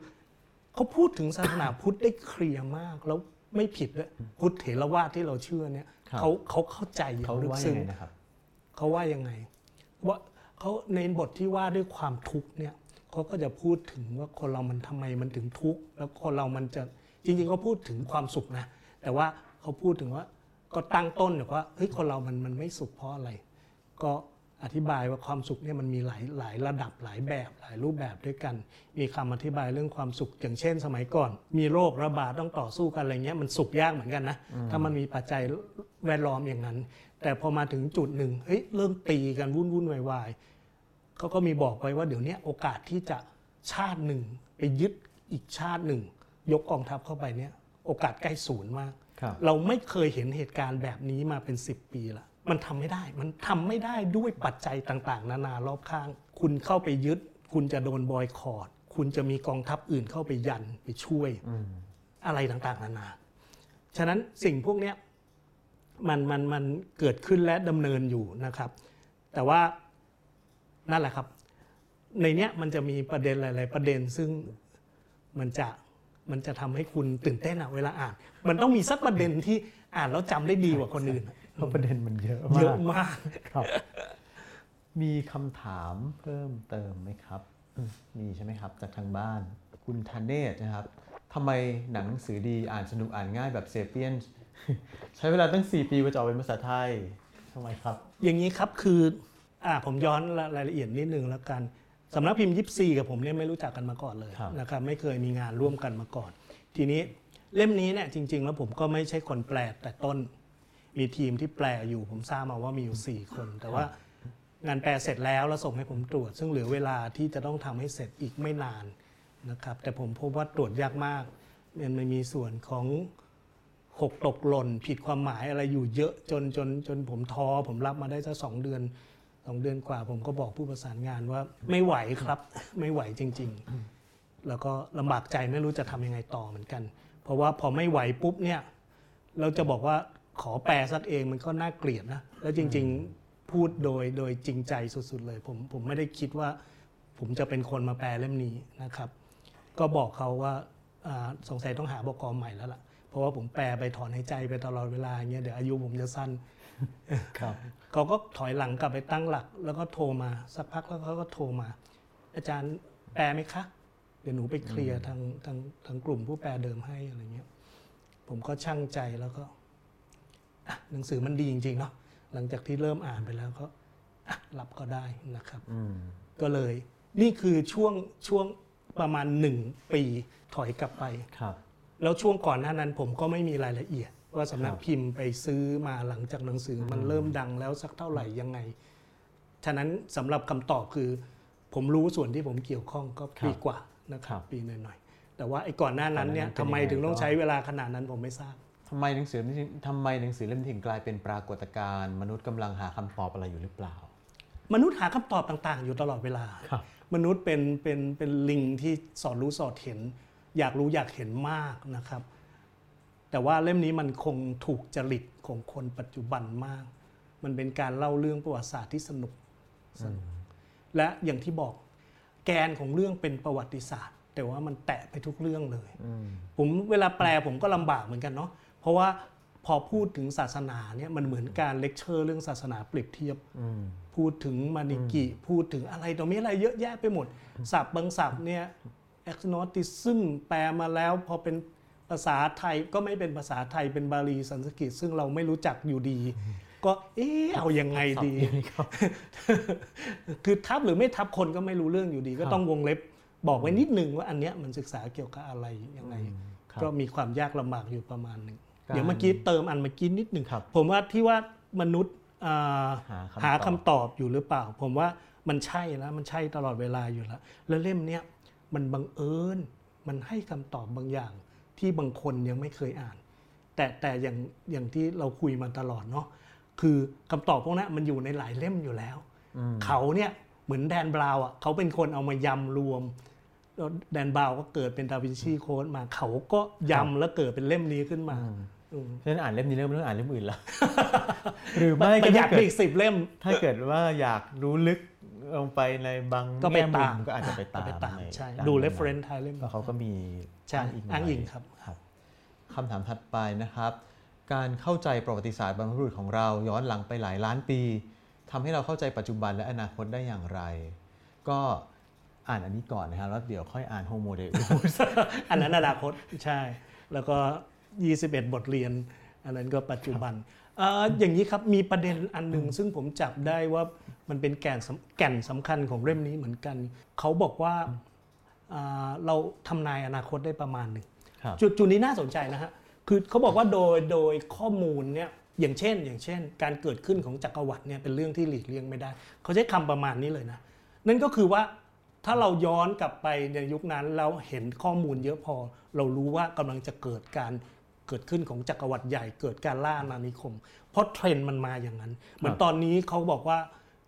เขาพูดถึงศาสนาพุทธได้เคลียร์มากแล้วไม่ผิดด้วยพุทธเถรวาทที่เราเชื่อเนี่ยครับเขาเขาเข้าใจอย่าเขางลึกว่ายัซึ้งงไงนะครับเขาว่ายังไงว่า เขาในบทที่ว่าด้วยความทุกข์เนี่ยเขาก็จะพูดถึงว่าคนเรามันทำไมมันถึงทุกข์แล้วคนเรามันจะจริงๆเขาพูดถึงความสุขนะ แต่ว่าเขาพูดถึงว่าก็ตั้งต้นแบบว่าเฮ้ยคนเรามันมันไม่สุขเพราะอะไร ก็อธิบายว่าความสุขเนี่ยมันมีหลายหลายระดับหลายแบบหลายรูปแบบด้วยกัน มีคำอธิบายเรื่องความสุข อย่างเช่น สมัยก่อน มีโรคระบาดต้องต่อสู้กันอะไรเงี้ยมันสุขยากเหมือนกันนะถ้ามันมีปัจจัยแวดล้อมอย่างนั้น แต่พอมาถึงจุดหนึ่งเฮ้ยเริ่มตีกันวุ่นวุ่นวายวาย เขาก็มีบอกไว้ว่าเดี๋ยวเนี้ยโอกาสที่จะชาติหนึ่งไปยึดอีกชาติหนึ่ง ยกกองทัพเข้าไปเนี่ยโอกาสใกล้ศูนย์มากครับเราไม่เคยเห็นเหตุการณ์แบบนี้มาเป็น 10 ปีละมันทำไม่ได้ มันทำไม่ได้ด้วยปัจจัยต่างๆ นานารอบข้าง คุณเข้าไปยึด คุณจะโดนบอยคอรดคุณจะมีกองทัพอื่นเข้าไปยันไปช่วยอืมอะไรต่างๆ นานา ฉะนั้นสิ่งพวกเนี้ยมันมันมันเกิดขึ้นและดำเนินอยู่นะครับ แต่ว่า นั่นแหละครับ ในเนี้ยมันจะมีประเด็นหลาย ๆ ประเด็นซึ่งมันจะมันจะทำให้คุณตื่นเต้นอะเวลาอ่าน มันต้องมีสักประเด็นที่อ่านแล้วจำได้ดีกว่าคนอื่นเพราะประเด็นมันเยอะเยมาอะกมากครับ มีคำถามเพิ่มเติมไหมครับ มีใช่ไหมครับ จากทางบ้าน คุณธเนศนะครับทำไมหนังหนังสือดีอ่านสนุกอ่านง่ายแบบเซเปียนใช้เวลาตั้ง 4 ปีกว่าจะออกเป็นภาษาไทยทำไมครับ อย่างนี้ครับคือ อ่าผมย้อนรายละเอียดนิดนึงแล้วกันสำนักพิมพ์ยิปซีกับผมเนี่ยไม่รู้จักกันมาก่อนเลยครับนะครับไม่เคยมีงานร่วมกันมาก่อน ทีนี้เล่มนี้เนี่ยจริง ๆ แล้วผมก็ไม่ใช่คนแปลแต่ต้น มีทีมที่แปลอยู่ผมทราบมาว่ามีอยู่ 4 คน แต่ว่างานแปลเสร็จแล้วแล้วส่งให้ผมตรวจ ซึ่งเหลือเวลาที่จะต้องทำให้เสร็จอีกไม่นานนะครับแต่ผมพบว่าตรวจยากมากมันไม่มีส่วนของหกตกหล่น ผิดความหมายอะไรอยู่เยอะจนจนจนผมท้อผมรับมาได้สักสองเดือน สองเดือนกว่าผมก็บอกผู้ประสานงานว่าไม่ไหวครับ ไม่ไหวจริง ๆ แล้วก็ลำบากใจไม่รู้จะทำยังไงต่อเหมือนกัน เพราะว่าพอไม่ไหวปุ๊บเนี่ย เราจะบอกว่าขอแปลสักเองมันก็น่าเกลียดนะ แล้วจริง ๆ พูดโดยโดยจริงใจสุดๆเลย ผมผมไม่ได้คิดว่า ผมจะเป็นคนมาแปลเล่มนี้นะครับ ก็บอกเขาว่าสงสัยต้องหาบกใหม่แล้วล่ะ เพราะว่าผมแปลไปถอนหายใจไปตลอดเวลาอย่างเงี้ยเดี๋ยวอายุผมจะสั้น ครับเขาก็ถอยหลังกลับไปตั้งหลัก แล้วก็โทรมา สักพักแล้วเขาก็โทรมา อาจารย์แปลไหมคะ เดี๋ยวหนูไปเคลียร์ทางทางทางกลุ่มผู้แปลเดิมให้อะไรเงี้ย ผมก็ช่างใจแล้วก็อะหนังสือมันดีจริงๆเนาะหลังจากที่เริ่มอ่านไปแล้วก็อะรับก็ได้นะครับอืมก็เลยนี่คือช่วงช่วงประมาณหนึ่งปีถอยกลับไปครับแล้วช่วงก่อนหน้านั้นผมก็ไม่มีรายละเอียด ว่าสำนักครับพิมพ์ไปซื้อมาหลังจากหนังสือมันเริ่มดังแล้วสักเท่าไหร่ยังไง ฉะนั้นสำหรับคำตอบคือ ผมรู้ส่วนที่ผมเกี่ยวข้องก็ปีกว่านะครับปีหน่อยๆแต่ว่าไอ้ก่อนหน้านั้นเนี่ยก่อนหน้านั้นเป็นทำไมยังไงถึงต้องก็ใช้เวลาขนาดนั้นผมไม่ทราบทำไมหนังสือนี้ทำไมหนังสือเล่มนี้ถึงกลายเป็นปรากฏการณ์มนุษย์กำลังหาคำตอบอะไรอยู่หรือเปล่า มนุษย์หาคำตอบต่างๆ อยู่ตลอดเวลาครับมนุษย์เป็นเป็นเป็นลิงที่สอดรู้สอดเห็น อยากรู้อยากเห็นมากนะครับ แต่ว่าเล่มนี้มันคงถูกจริตของคนปัจจุบันมาก มันเป็นการเล่าเรื่องประวัติศาสตร์ที่สนุกสนุก และอย่างที่บอกแกนของเรื่องเป็นประวัติศาสตร์ แต่ว่ามันแตะไปทุกเรื่องเลยอืมผมเวลาแปลผมก็ลำบากเหมือนกันเนาะ เพราะว่าพอพูดถึงศาสนาเนี่ยมันเหมือนการเลคเชอร์เรื่องศาสนาเปรียบเทียบอืมพูดถึงมานิกิ พูดถึงอะไรตรงนี้อะไรเยอะแยะไปหมดศัพท์บางศัพท์เนี่ย agnosticism แปลมาแล้วพอเป็น ภาษาไทยก็ไม่เป็นภาษาไทยเป็นบาลีสันสกฤตซึ่งเราไม่รู้จักอยู่ดี ก็เอ๊ะเอายังไงดี คือทับหรือไม่ทับคนก็ไม่รู้เรื่องอยู่ดี ก็ต้องวงเล็บบอกไว้นิดนึงว่าอันเนี้ยมันศึกษาเกี่ยวกับอะไรยังไงครับก็มีความยากลำบากอยู่ประมาณหนึ่งการเดี๋ยวเมื่อกี้เติมอันเมื่อกี้นิดหนึ่งครับผมว่าที่ว่ามนุษย์อ่าหาคำตอบหาคำตอบอยู่หรือเปล่า ผมว่ามันใช่แล้วมันใช่ตลอดเวลาอยู่แล้ว แล้วเล่มเนี้ยมันบังเอิญมันให้คำตอบบางอย่าง ที่บางคนยังไม่เคยอ่าน แต่แต่อย่างอย่างที่เราคุยมาตลอดเนาะคือคำตอบพวกนั้นมันอยู่ในหลายเล่มอยู่แล้วอืมเขาเนี่ยเหมือนแดนบราวน์อะเขาเป็นคนเอามายำรวมแล้วแดนบราวน์ก็เกิดเป็นดาวินชีโค้ดมาเขาก็ยำแล้วเกิดเป็นเล่มนี้ขึ้นมาอืมเพราะฉะนั้นอ่านเล่มนี้เริ่มเรื่องอ่านเล่มอื่นแล้วหรือไม่ปก็ระหยัถ้าดเกิไปดอีกสิบเล่ม ถ้าเกิดว่าอยากรู้ลึก ลงไปในบางก็ไปแง่มุตามก็อาจจะไปตามไปตามในใช่ด้านดูนั้น reference ท้ายเล่มก็เขาก็มีใช่อิงอ้างอิงไว้ครับครับคำถามถัดไปนะครับ การเข้าใจประวัติศาสตร์บรรพบุรุษของเราย้อนหลังไปหลายล้านปีทำให้เราเข้าใจปัจจุบันและอนาคตได้อย่างไร ก็อ่านอันนี้ก่อนนะครับแล้วเดี๋ยวค่อยอ่านโฮโมเดอุสอันนั้นอนาคตใช่ แล้วก็ 21 บทเรียน อันนั้นก็ปัจจุบันเอ่ออย่างนี้ครับมีประเด็นอันหนึ่งซึ่งผมจับได้ว่ามันเป็นแก่นสำแก่นสำคัญของเล่มนี้เหมือนกัน เขาบอกว่าอ่าเราทำนายอนาคตได้ประมาณหนึ่งครับจุดจุดนี้น่าสนใจนะฮะคือเขาบอกว่าโดยโดยข้อมูลเนี่ยอย่างเช่น อย่างเช่น การเกิดขึ้นของจักรวรรดิเนี่ยเป็นเรื่องที่หลีกเลี่ยงไม่ได้ เขาใช้คำประมาณนี้เลยนะ นั่นก็คือว่าถ้าเราย้อนกลับไปในยุคนั้นแล้วเห็นข้อมูลเยอะพอ เรารู้ว่ากำลังจะเกิดการเกิดขึ้นของจักรวรรดิใหญ่เกิดการล่าอาณานิคม เพราะเทรนด์มันมาอย่างนั้น เหมือนตอนนี้เขาบอกว่า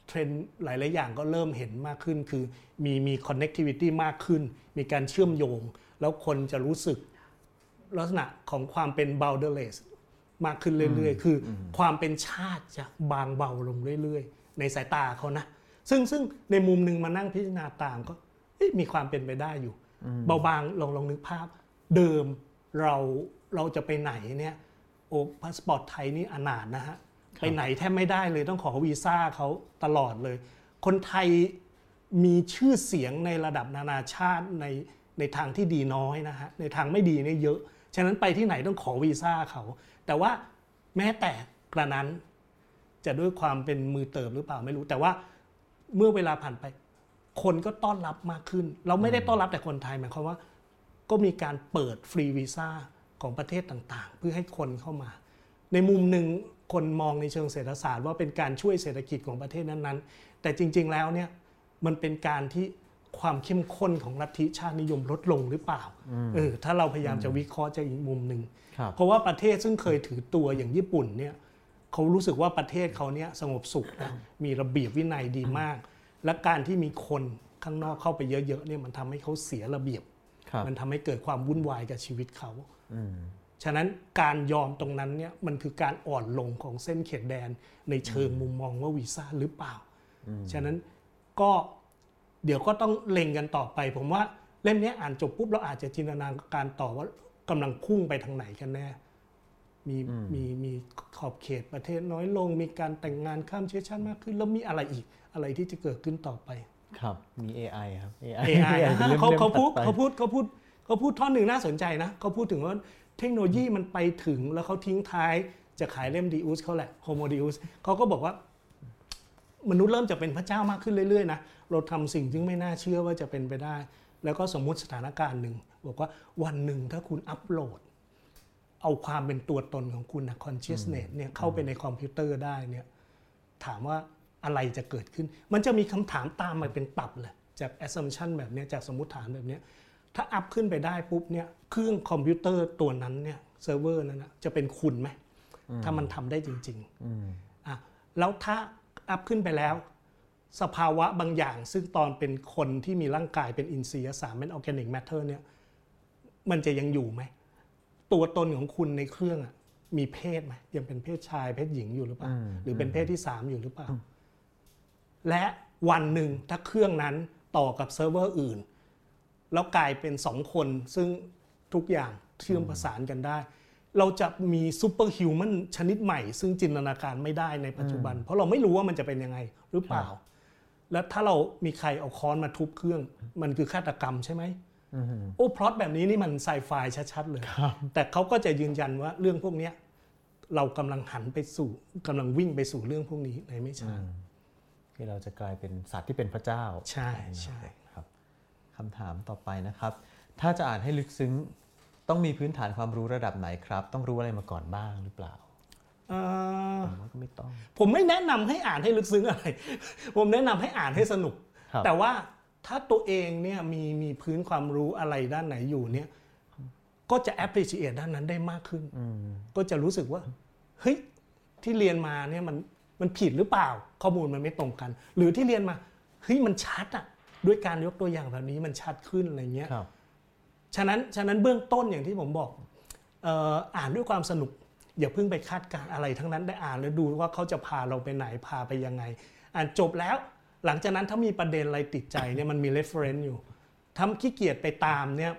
เทรนด์หลาย ๆ อย่างก็เริ่มเห็นมากขึ้น คือมีมี connectivity มากขึ้น มีการเชื่อมโยง แล้วคนจะรู้สึกลักษณะของความเป็น boundaryless มากขึ้นเรื่อย ๆ คืออความเป็นชาติจะบางเบาลงเรื่อย ๆ ในสายตาเขานะ ซึ่งซึ่งในมุมหนึ่งมานั่งพิจารณาตามก็เอ๊ะมีความเป็นไปได้อยู่ เบาบางลองลองนึกภาพ เดิมเรา เราจะไปไหนเนี่ยโอ้พาสปอร์ตไทยนี่อนาถนะฮะไปไหนแทบไม่ได้เลยต้องขอวีซ่าเขาตลอดเลย คนไทยมีชื่อเสียงในระดับนานาชาติในในทางที่ดีน้อยนะฮะในทางไม่ดีเนี่ยเยอะ ฉะนั้นไปที่ไหนต้องขอวีซ่าเขา แต่ว่าแม้แต่กระนั้นจะด้วยความเป็นมือเติบหรือเปล่าไม่รู้ แต่ว่าเมื่อเวลาผ่านไป คนก็ต้อนรับมากขึ้น เราไม่ได้ต้อนรับแต่คนไทยหมายความว่า ก็มีการเปิดฟรีวีซ่า ของประเทศต่างๆ เพื่อให้คนเข้ามา ในมุมหนึ่งคนมองในเชิงเศรษฐศาสตร์ว่าเป็นการช่วยเศรษฐกิจของประเทศนั้นๆ แต่จริง ๆ แล้วเนี่ยมันเป็นการที่ความเข้มข้นของลัทธิชาตินิยมลดลงหรือเปล่าเออถ้าเราพยายามจะวิเคราะห์จากอีกมุมหนึ่งครับเพราะว่าประเทศซึ่งเคยถือตัวอย่างญี่ปุ่นเนี่ยเขารู้สึกว่าประเทศเขาเนี่ยสงบสุขนะมีระเบียบวินัยดีมาก และการที่มีคนข้างนอกเข้าไปเยอะๆเนี่ยมันทำให้เขาเสียระเบียบครับ มันทำให้เกิดความวุ่นวายกับชีวิตเขาอืมฉะนั้นการยอมตรงนั้นเนี่ยมันคือการอ่อนลงของเส้นเขตแดนในเชิงมุมมองว่าวีซ่าหรือเปล่า ฉะนั้นก็เดี๋ยวก็ต้องเล็งกันต่อไป ผมว่าเล่มเนี้ยอ่านจบปุ๊บเราอาจจะจินตนาการต่อว่ากำลังพุ่งไปทางไหนกันแน่มีมีมีขอบเขตประเทศน้อยลง มีการแต่งงานข้ามเชื้อชาติมากขึ้น แล้วมีอะไรอีกอะไรที่จะเกิดขึ้นต่อไป ครับมี AI ครับ AI AI ป็นล่มเขาๆเขาพูดถัไปเขาพูดเขาพูดเขาพูดท่อนหนึ่งน่าสนใจนะเขาพูดถึงว่าเทคโนโลยีมันไปถึงแล้วเขาทิ้งท้ายจะขายเล่มดีอุสเขาแหละโฮโมดีอุสเขาก็บอกว่ามนุษย์เริ่มจะเป็นพระเจ้ามากขึ้นเรื่อยๆนะเราทำสิ่งที่ไม่น่าเชื่อว่าจะเป็นไปได้ แล้วก็สมมุติสถานการณ์หนึ่งบอกว่าวันหนึ่งถ้าคุณอัปโหลด เอาความเป็นตัวตนของคุณนะ consciousness เนี่ยเข้าไปในคอมพิวเตอร์ได้เนี่ยถามว่า อะไรจะเกิดขึ้น มันจะมีคำถามตามมาเป็นตับเลยจาก assumption แบบเนี้ยจากสมมติฐานแบบเนี้ยถ้า up ขึ้นไปได้ปุ๊บเนี่ยเครื่องคอมพิวเตอร์ตัวนั้นเนี่ยเซิร์ฟเวอร์นั้นนะจะเป็นคุณไหมถ้ามันทำได้จริงอืมๆอะแล้วถ้า up ขึ้นไปแล้ว สภาวะบางอย่าง ซึ่งตอนเป็นคนที่มีร่างกายเป็นอินทรียสารเป็น organic matter เนี่ยมันจะยังอยู่ไหม ตัวตนของคุณในเครื่องอะมีเพศไหมยังเป็นเพศชายเพศหญิงอยู่หรือเปล่าอืมหรือเป็นเพศที่สามอยู่หรือเปล่า และวันหนึ่งถ้าเครื่องนั้นต่อกับเซิร์ฟเวอร์อื่น แล้วกลายเป็นสองคนซึ่งทุกอย่างเชื่อมประสานกันได้ เราจะมี superhuman ชนิดใหม่ ซึ่งจินตนาการไม่ได้ในปัจจุบัน เพราะเราไม่รู้ว่ามันจะเป็นยังไงหรือเปล่า แล้วถ้าเรามีใครเอาค้อนมาทุบเครื่อง มันคือฆาตกรรมใช่ไหมอืมโอ้พล็อตแบบนี้นี่มันไซไฟชัดๆเลย แต่เขาก็จะยืนยันว่าเรื่องพวกเนี้ยเรากำลังหันไปสู่กำลังวิ่งไปสู่เรื่องพวกนี้ในไม่ช้า ที่เราจะกลายเป็นสัตว์ที่เป็นพระเจ้า ใช่ใช่ครับคำถามต่อไปนะครับ ถ้าจะอ่านให้ลึกซึ้งต้องมีพื้นฐานความรู้ระดับไหนครับ ต้องรู้อะไรมาก่อนบ้างหรือเปล่าเอ่อผมว่าก็ไม่ต้อง ผมไม่แนะนำให้อ่านให้ลึกซึ้งอะไร ผมแนะนำให้อ่านให้สนุกครับแต่ว่าถ้าตัวเองเนี่ยมีมีพื้นความรู้อะไรด้านไหนอยู่เนี่ยก็จะ appreciate ด้านนั้นได้มากขึ้นอืมก็จะรู้สึกว่า เฮ้ย ที่เรียนมาเนี่ยมัน มันผิดหรือเปล่า ข้อมูลมันไม่ตรงกัน หรือที่เรียนมาเฮ้ยมันชัดอะด้วยการยกตัวอย่างแบบนี้มันชัดขึ้นอะไรเงี้ยครับฉะนั้นฉะนั้นเบื้องต้นอย่างที่ผมบอกเอ่ออ่านด้วยความสนุก อย่าเพิ่งไปคาดการณ์อะไรทั้งนั้นได้อ่านแล้วดูว่าเขาจะพาเราไปไหนพาไปยังไง อ่านจบแล้ว หลังจากนั้นถ้ามีประเด็นอะไรติดใจเนี่ยมันมี reference อยู่ทำขี้เกียจไปตามเนี่ย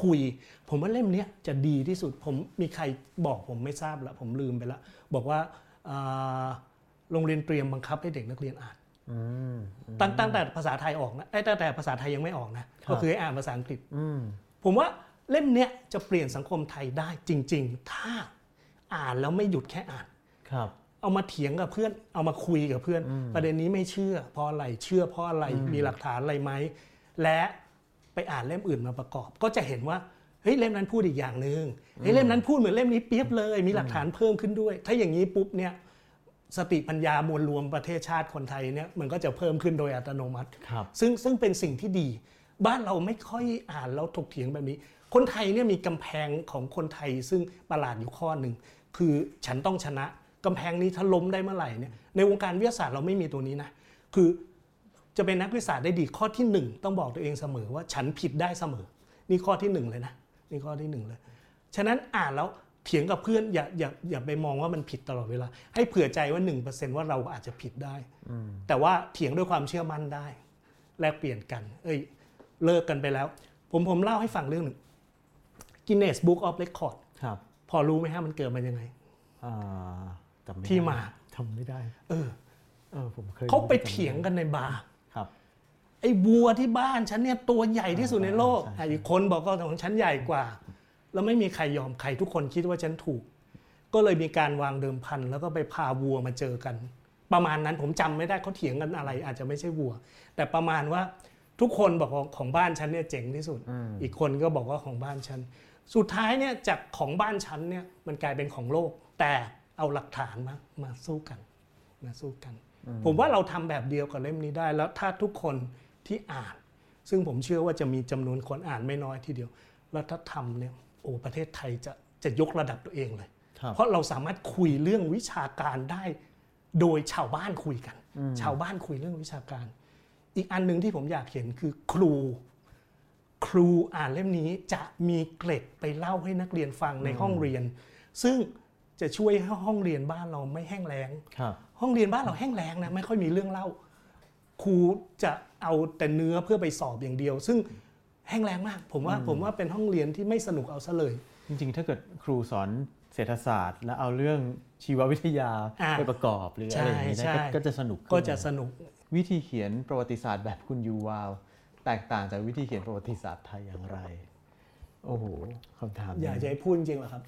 คุย ผมว่าเล่มเนี้ยจะดีที่สุดผมมีใครบอกผมไม่ทราบละผมลืมไปละบอกว่าอ่า โรงเรียนเตรียมบังคับให้เด็กนักเรียนอ่านอืมตั้งตั้งแต่ภาษาไทยออกนะเอ้ยตั้งแต่ภาษาไทยยังไม่ออกนะครับก็คือให้อ่านภาษาอังกฤษอืมผมว่าเล่มเนี้ยจะเปลี่ยนสังคมไทยได้จริง ๆ ถ้าอ่านแล้วไม่หยุดแค่อ่านครับ เอามาเถียงกับเพื่อน เอามาคุยกับเพื่อน ประเด็นนี้ไม่เชื่อ เพราะอะไรเชื่อเพราะอะไรมีหลักฐานอะไรไหมและไปอ่านเล่มอื่นมาประกอบ ก็จะเห็นว่า เฮ้ยเล่มนั้นพูดอีกอย่างหนึ่งเฮ้ยเล่มนั้นพูดเหมือนเล่มนี้เปรียบเลย มีหลักฐานเพิ่มขึ้นด้วย ถ้าอย่างนี้ปุ๊บเนี่ยสติปัญญามวลรวมประเทศชาติคนไทยเนี่ยมันก็จะเพิ่มขึ้นโดยอัตโนมัติครับซึ่งซึ่งเป็นสิ่งที่ดี บ้านเราไม่ค่อยอ่านแล้วถกเถียงแบบนี้ คนไทยเนี่ยมีกำแพงของคนไทยซึ่งประหลาดอยู่ข้อหนึ่งคือฉันต้องชนะกำแพงนี้ถ้าล้มได้เมื่อไหร่เนี่ยในวงการวิทยาศาสตร์เราไม่มีตัวนี้นะคือจะเป็นนักวิทยาศาสตร์ได้ดีข้อที่หนึ่งต้องบอกตัวเองเสมอว่าฉันผิดได้เสมอ นี่ข้อที่หนึ่งเลยนะ นี่ข้อที่หนึ่งเลย ฉะนั้นอ่านแล้วเถียงกับเพื่อนอย่าอย่าอย่าไปมองว่ามันผิดตลอดเวลา ให้เผื่อใจว่า 1%ว่าเราอาจจะผิดได้ แต่ว่าเถียงด้วยความเชื่อมั่นได้ แลกเปลี่ยนกัน เอ้ย เลิกกันไปแล้ว ผมผมเล่าให้ฟังเรื่องหนึ่ง Guinness Book of Record ครับ พอรู้ไหมฮะมันเกิดมายังไงอ่าจำไม่ได้ที่มาจำไม่ได้ เออเออผมเคยเขาไปเถียงกันในบาร์ครับ ไอ้วัวที่บ้านฉันเนี่ยตัวใหญ่ที่สุดในโลกใช่ใช่อีกคนบอกก็ของฉันใหญ่กว่า แล้วไม่มีใครยอมใครทุกคนคิดว่าฉันถูก ก็เลยมีการวางเดิมพันแล้วก็ไปพาวัวมาเจอกัน ประมาณนั้นผมจำไม่ได้เขาเถียงกันอะไร อาจจะไม่ใช่วัว แต่ประมาณว่าทุกคนบอกว่าของบ้านฉันเนี่ยเจ๋งที่สุด อีกคนก็บอกว่าของบ้านฉัน สุดท้ายเนี่ยจากของบ้านฉันเนี่ยมันกลายเป็นของโลก แต่เอาหลักฐานมามาสู้กันมาสู้กัน ผมว่าเราทำแบบเดียวกับเล่มนี้ได้ แล้วถ้าทุกคน ที่อ่าน ซึ่งผมเชื่อว่าจะมีจำนวนคนอ่านไม่น้อยทีเดียวแล้วถ้าทำเนี่ยโอ้ประเทศไทยจะจะยกระดับตัวเองเลยครับเพราะเราสามารถคุยเรื่องวิชาการได้โดยชาวบ้านคุยกัน ชาวบ้านคุยเรื่องวิชาการ อีกอันหนึ่งที่ผมอยากเห็นคือครู ครูอ่านเล่มนี้จะมีเกร็ดไปเล่าให้นักเรียนฟังในห้องเรียน ซึ่งจะช่วยให้ห้องเรียนบ้านเราไม่แห้งแล้งครับห้องเรียนบ้านเราแห้งแล้งนะไม่ค่อยมีเรื่องเล่า ครูจะเอาแต่เนื้อเพื่อไปสอบอย่างเดียว ซึ่งแห้งแล้งมาก ผมว่าผมว่าเป็นห้องเรียนที่ไม่สนุกเอาซะเลย จริงๆ ถ้าเกิดครูสอนเศรษฐศาสตร์ แล้วเอาเรื่องชีววิทยาอ่าไปประกอบหรืออะไรอย่างนี้นะใช่ก็ใช่ก็จะสนุกขึ้นก็จะสนุกวิธีเขียนประวัติศาสตร์แบบคุณยูวาวแตกต่างจากวิธีเขียนประวัติศาสตร์ไทยอย่างไร โอ้โหคำถามอยากจะให้พูดจริงเหรอครับ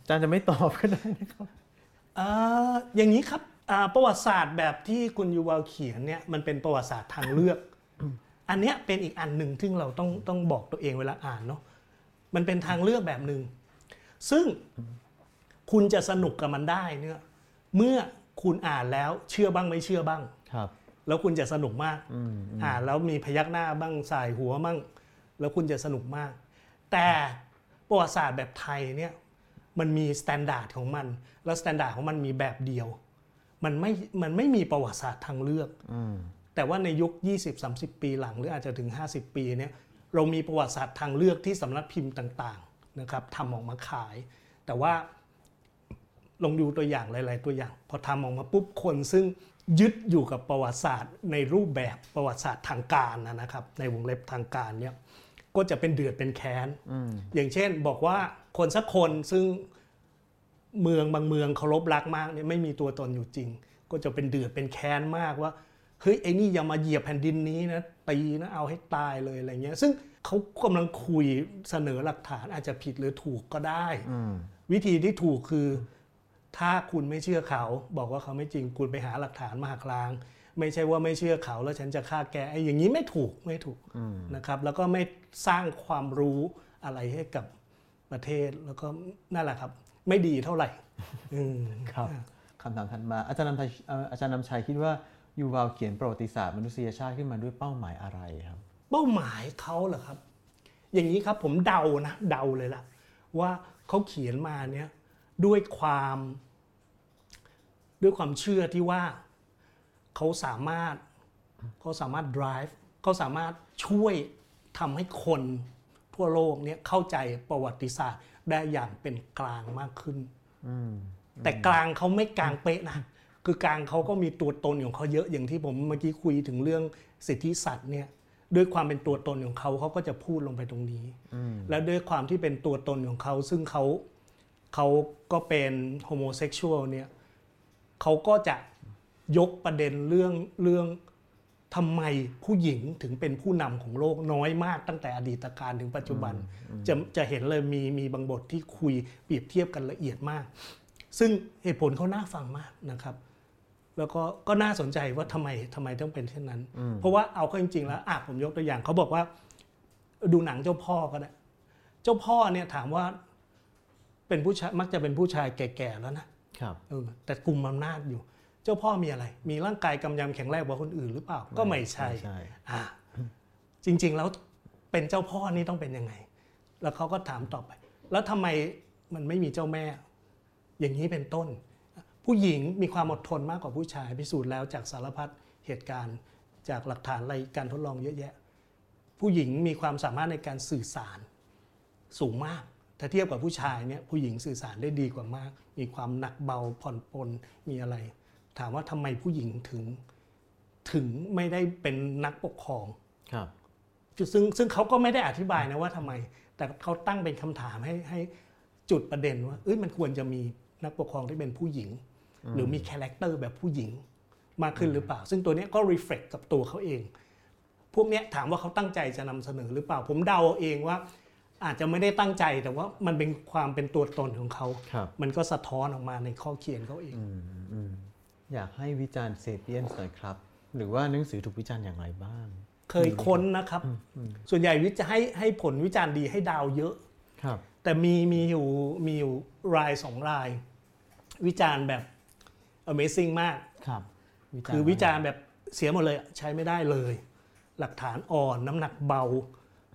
อาจารย์จะไม่ตอบก็ได้นะครับ อ่าอย่างนี้ครับอ่าประวัติศาสตร์แบบที่คุณยูวาลเขียนเนี่ยมันเป็นประวัติศาสตร์ทางเลือก อันเนี้ยเป็นอีกอันหนึ่งซึ่งเราต้องต้องบอกตัวเองเวลาอ่านเนาะมันเป็นทางเลือกแบบหนึ่งซึ่งคุณจะสนุกกับมันได้เนี่ยเมื่อคุณอ่านแล้วเชื่อบ้างไม่เชื่อบ้างครับ แล้วคุณจะสนุกมากอืมอ่านแล้วมีพยักหน้าบ้างส่ายหัวบ้างแล้วคุณจะสนุกมาก แต่ประวัติศาสตร์แบบไทยเนี่ย มันมี standard ของมัน แล้ว standard ของมันมีแบบเดียว มันไม่มันไม่มีประวัติศาสตร์ทางเลือกอืมแต่ว่าในยุค 20-30 ปีหลัง หรืออาจจะถึง 50 ปีเนี่ยเรามีประวัติศาสตร์ทางเลือกที่สำนักพิมพ์ต่างๆนะครับทำออกมาขาย แต่ว่าลองดูตัวอย่างหลาย ๆ ตัวอย่าง พอทำออกมาปุ๊บคนซึ่งยึดอยู่กับประวัติศาสตร์ในรูปแบบประวัติศาสตร์ทางการนะนะครับ ในวงเล็บทางการเนี่ย ก็จะเป็นเดือดเป็นแค้นอืมอย่างเช่นบอกว่าคนสักคนซึ่งเมืองบางเมืองเคารพรักมากเนี่ยไม่มีตัวตนอยู่จริง ก็จะเป็นเดือดเป็นแค้นมากว่าเฮ้ยไอ้นี่อย่ามาเหยียบแผ่นดินนี้นะตีนะเอาให้ตายเลยอะไรเงี้ย ซึ่งเขากำลังคุยเสนอหลักฐานอาจจะผิดหรือถูกก็ได้อืมวิธีที่ถูกคือ ถ้าคุณไม่เชื่อเขา บอกว่าเขาไม่จริงคุณไปหาหลักฐานมาหักล้าง ไม่ใช่ว่าไม่เชื่อเขาแล้วฉันจะฆ่าแกไอ้อย่างนี้ไม่ถูกไม่ถูกนะครับแล้วก็ไม่สร้างความรู้อะไรให้กับประเทศแล้วก็นั่นแหละครับ ไม่ดีเท่าไหร่อืมครับคำถามถัดมาอาจารย์นำชัยเอ่ออาจารย์นำชัยคิดว่ายูวาวเขียนประวัติศาสตร์มนุษยชาติขึ้นมาด้วยเป้าหมายอะไรครับ เป้าหมายเขาเหรอครับ อย่างนี้ครับผมเดานะเดาเลยล่ะ ว่าเขาเขียนมาเนี้ยด้วยความ ด้วยความเชื่อที่ว่า เขาสามารถเขาสามารถ drive เขาสามารถช่วยทำให้คนทั่วโลกเนี้ยเข้าใจประวัติศาสตร์ได้อย่างเป็นกลางมากขึ้น แต่กลางเขาไม่กลางเป๊ะนะ คือกลางเขาก็มีตัวตนของเขาเยอะอย่างที่ผมเมื่อกี้คุยถึงเรื่องสิทธิสัตว์เนี่ยด้วยความเป็นตัวตนของเขาเขาก็จะพูดลงไปตรงนี้ แล้วด้วยความที่เป็นตัวตนของเขา ซึ่งเขาเขาก็เป็น homosexual เนี่ยเขาก็จะ ยกประเด็นเรื่องเรื่องทำไมผู้หญิงถึงเป็นผู้นำของโลกน้อยมากตั้งแต่อดีตการถึงปัจจุบัน จะจะเห็นเลยมีมีบางบทที่คุยเปรียบเทียบกันละเอียดมาก ซึ่งเหตุผลเขาน่าฟังมากนะครับ แล้วก็ก็น่าสนใจว่าทำไมทำไมต้องเป็นเช่นนั้น เพราะว่าเอาเข้าจริง ๆ แล้วอะผมยกตัวอย่างเขาบอกว่า ดูหนังเจ้าพ่อก็ได้เจ้าพ่อเนี่ยถามว่าเป็นผู้ชายมักจะเป็นผู้ชายแก่ๆแล้วนะครับเออแต่กลุ่มอำนาจอยู่เจ้าพ่อมีอะไร มีร่างกายกำยำแข็งแรงกว่าคนอื่นหรือเปล่า ก็ไม่ใช่ไม่ใช่อะจริง ๆ แล้วเป็นเจ้าพ่อนี่ต้องเป็นยังไง แล้วเขาก็ถามต่อไป แล้วทำไมมันไม่มีเจ้าแม่ อย่างนี้เป็นต้น ผู้หญิงมีความอดทนมากกว่าผู้ชายพิสูจน์แล้วจากสารพัดเหตุการณ์ จากหลักฐานอะไรการทดลองเยอะแยะ ผู้หญิงมีความสามารถในการสื่อสารสูงมากถ้าเทียบกับผู้ชายเนี่ยผู้หญิงสื่อสารได้ดีกว่ามาก มีความหนักเบาผ่อนปลนมีอะไร ถามว่าทำไมผู้หญิงถึงถึงไม่ได้เป็นนักปกครองครับซึ่งซึ่งเขาก็ไม่ได้อธิบายนะว่าทำไม แต่เขาตั้งเป็นคำถามให้ให้จุดประเด็นว่าเอ้ยมันควรจะมีนักปกครองที่เป็นผู้หญิง หรือมี character แบบผู้หญิงมากขึ้นหรือเปล่า ซึ่งตัวเนี้ยก็ reflect กับตัวเขาเอง พวกเนี้ยถามว่าเขาตั้งใจจะนำเสนอหรือเปล่า ผมเดาเอาเองว่า อาจจะไม่ได้ตั้งใจแต่ว่ามันเป็นความเป็นตัวตนของเขาครับมันก็สะท้อนออกมาในข้อเขียนเขาเอง อยากให้วิจารณ์เซเปียนหน่อยครับ หรือว่าหนังสือถูกวิจารณ์อย่างไรบ้าง เคยค้นนะครับ ส่วนใหญ่วิจะให้ให้ผลวิจารณ์ดีให้ดาวเยอะครับ แต่มีมีอยู่มีอยู่รายสองราย วิจารณ์แบบ Amazing มากครับคือวิจารณ์แบบเสียหมดเลยอะใช้ไม่ได้เลย หลักฐานอ่อนน้ำหนักเบา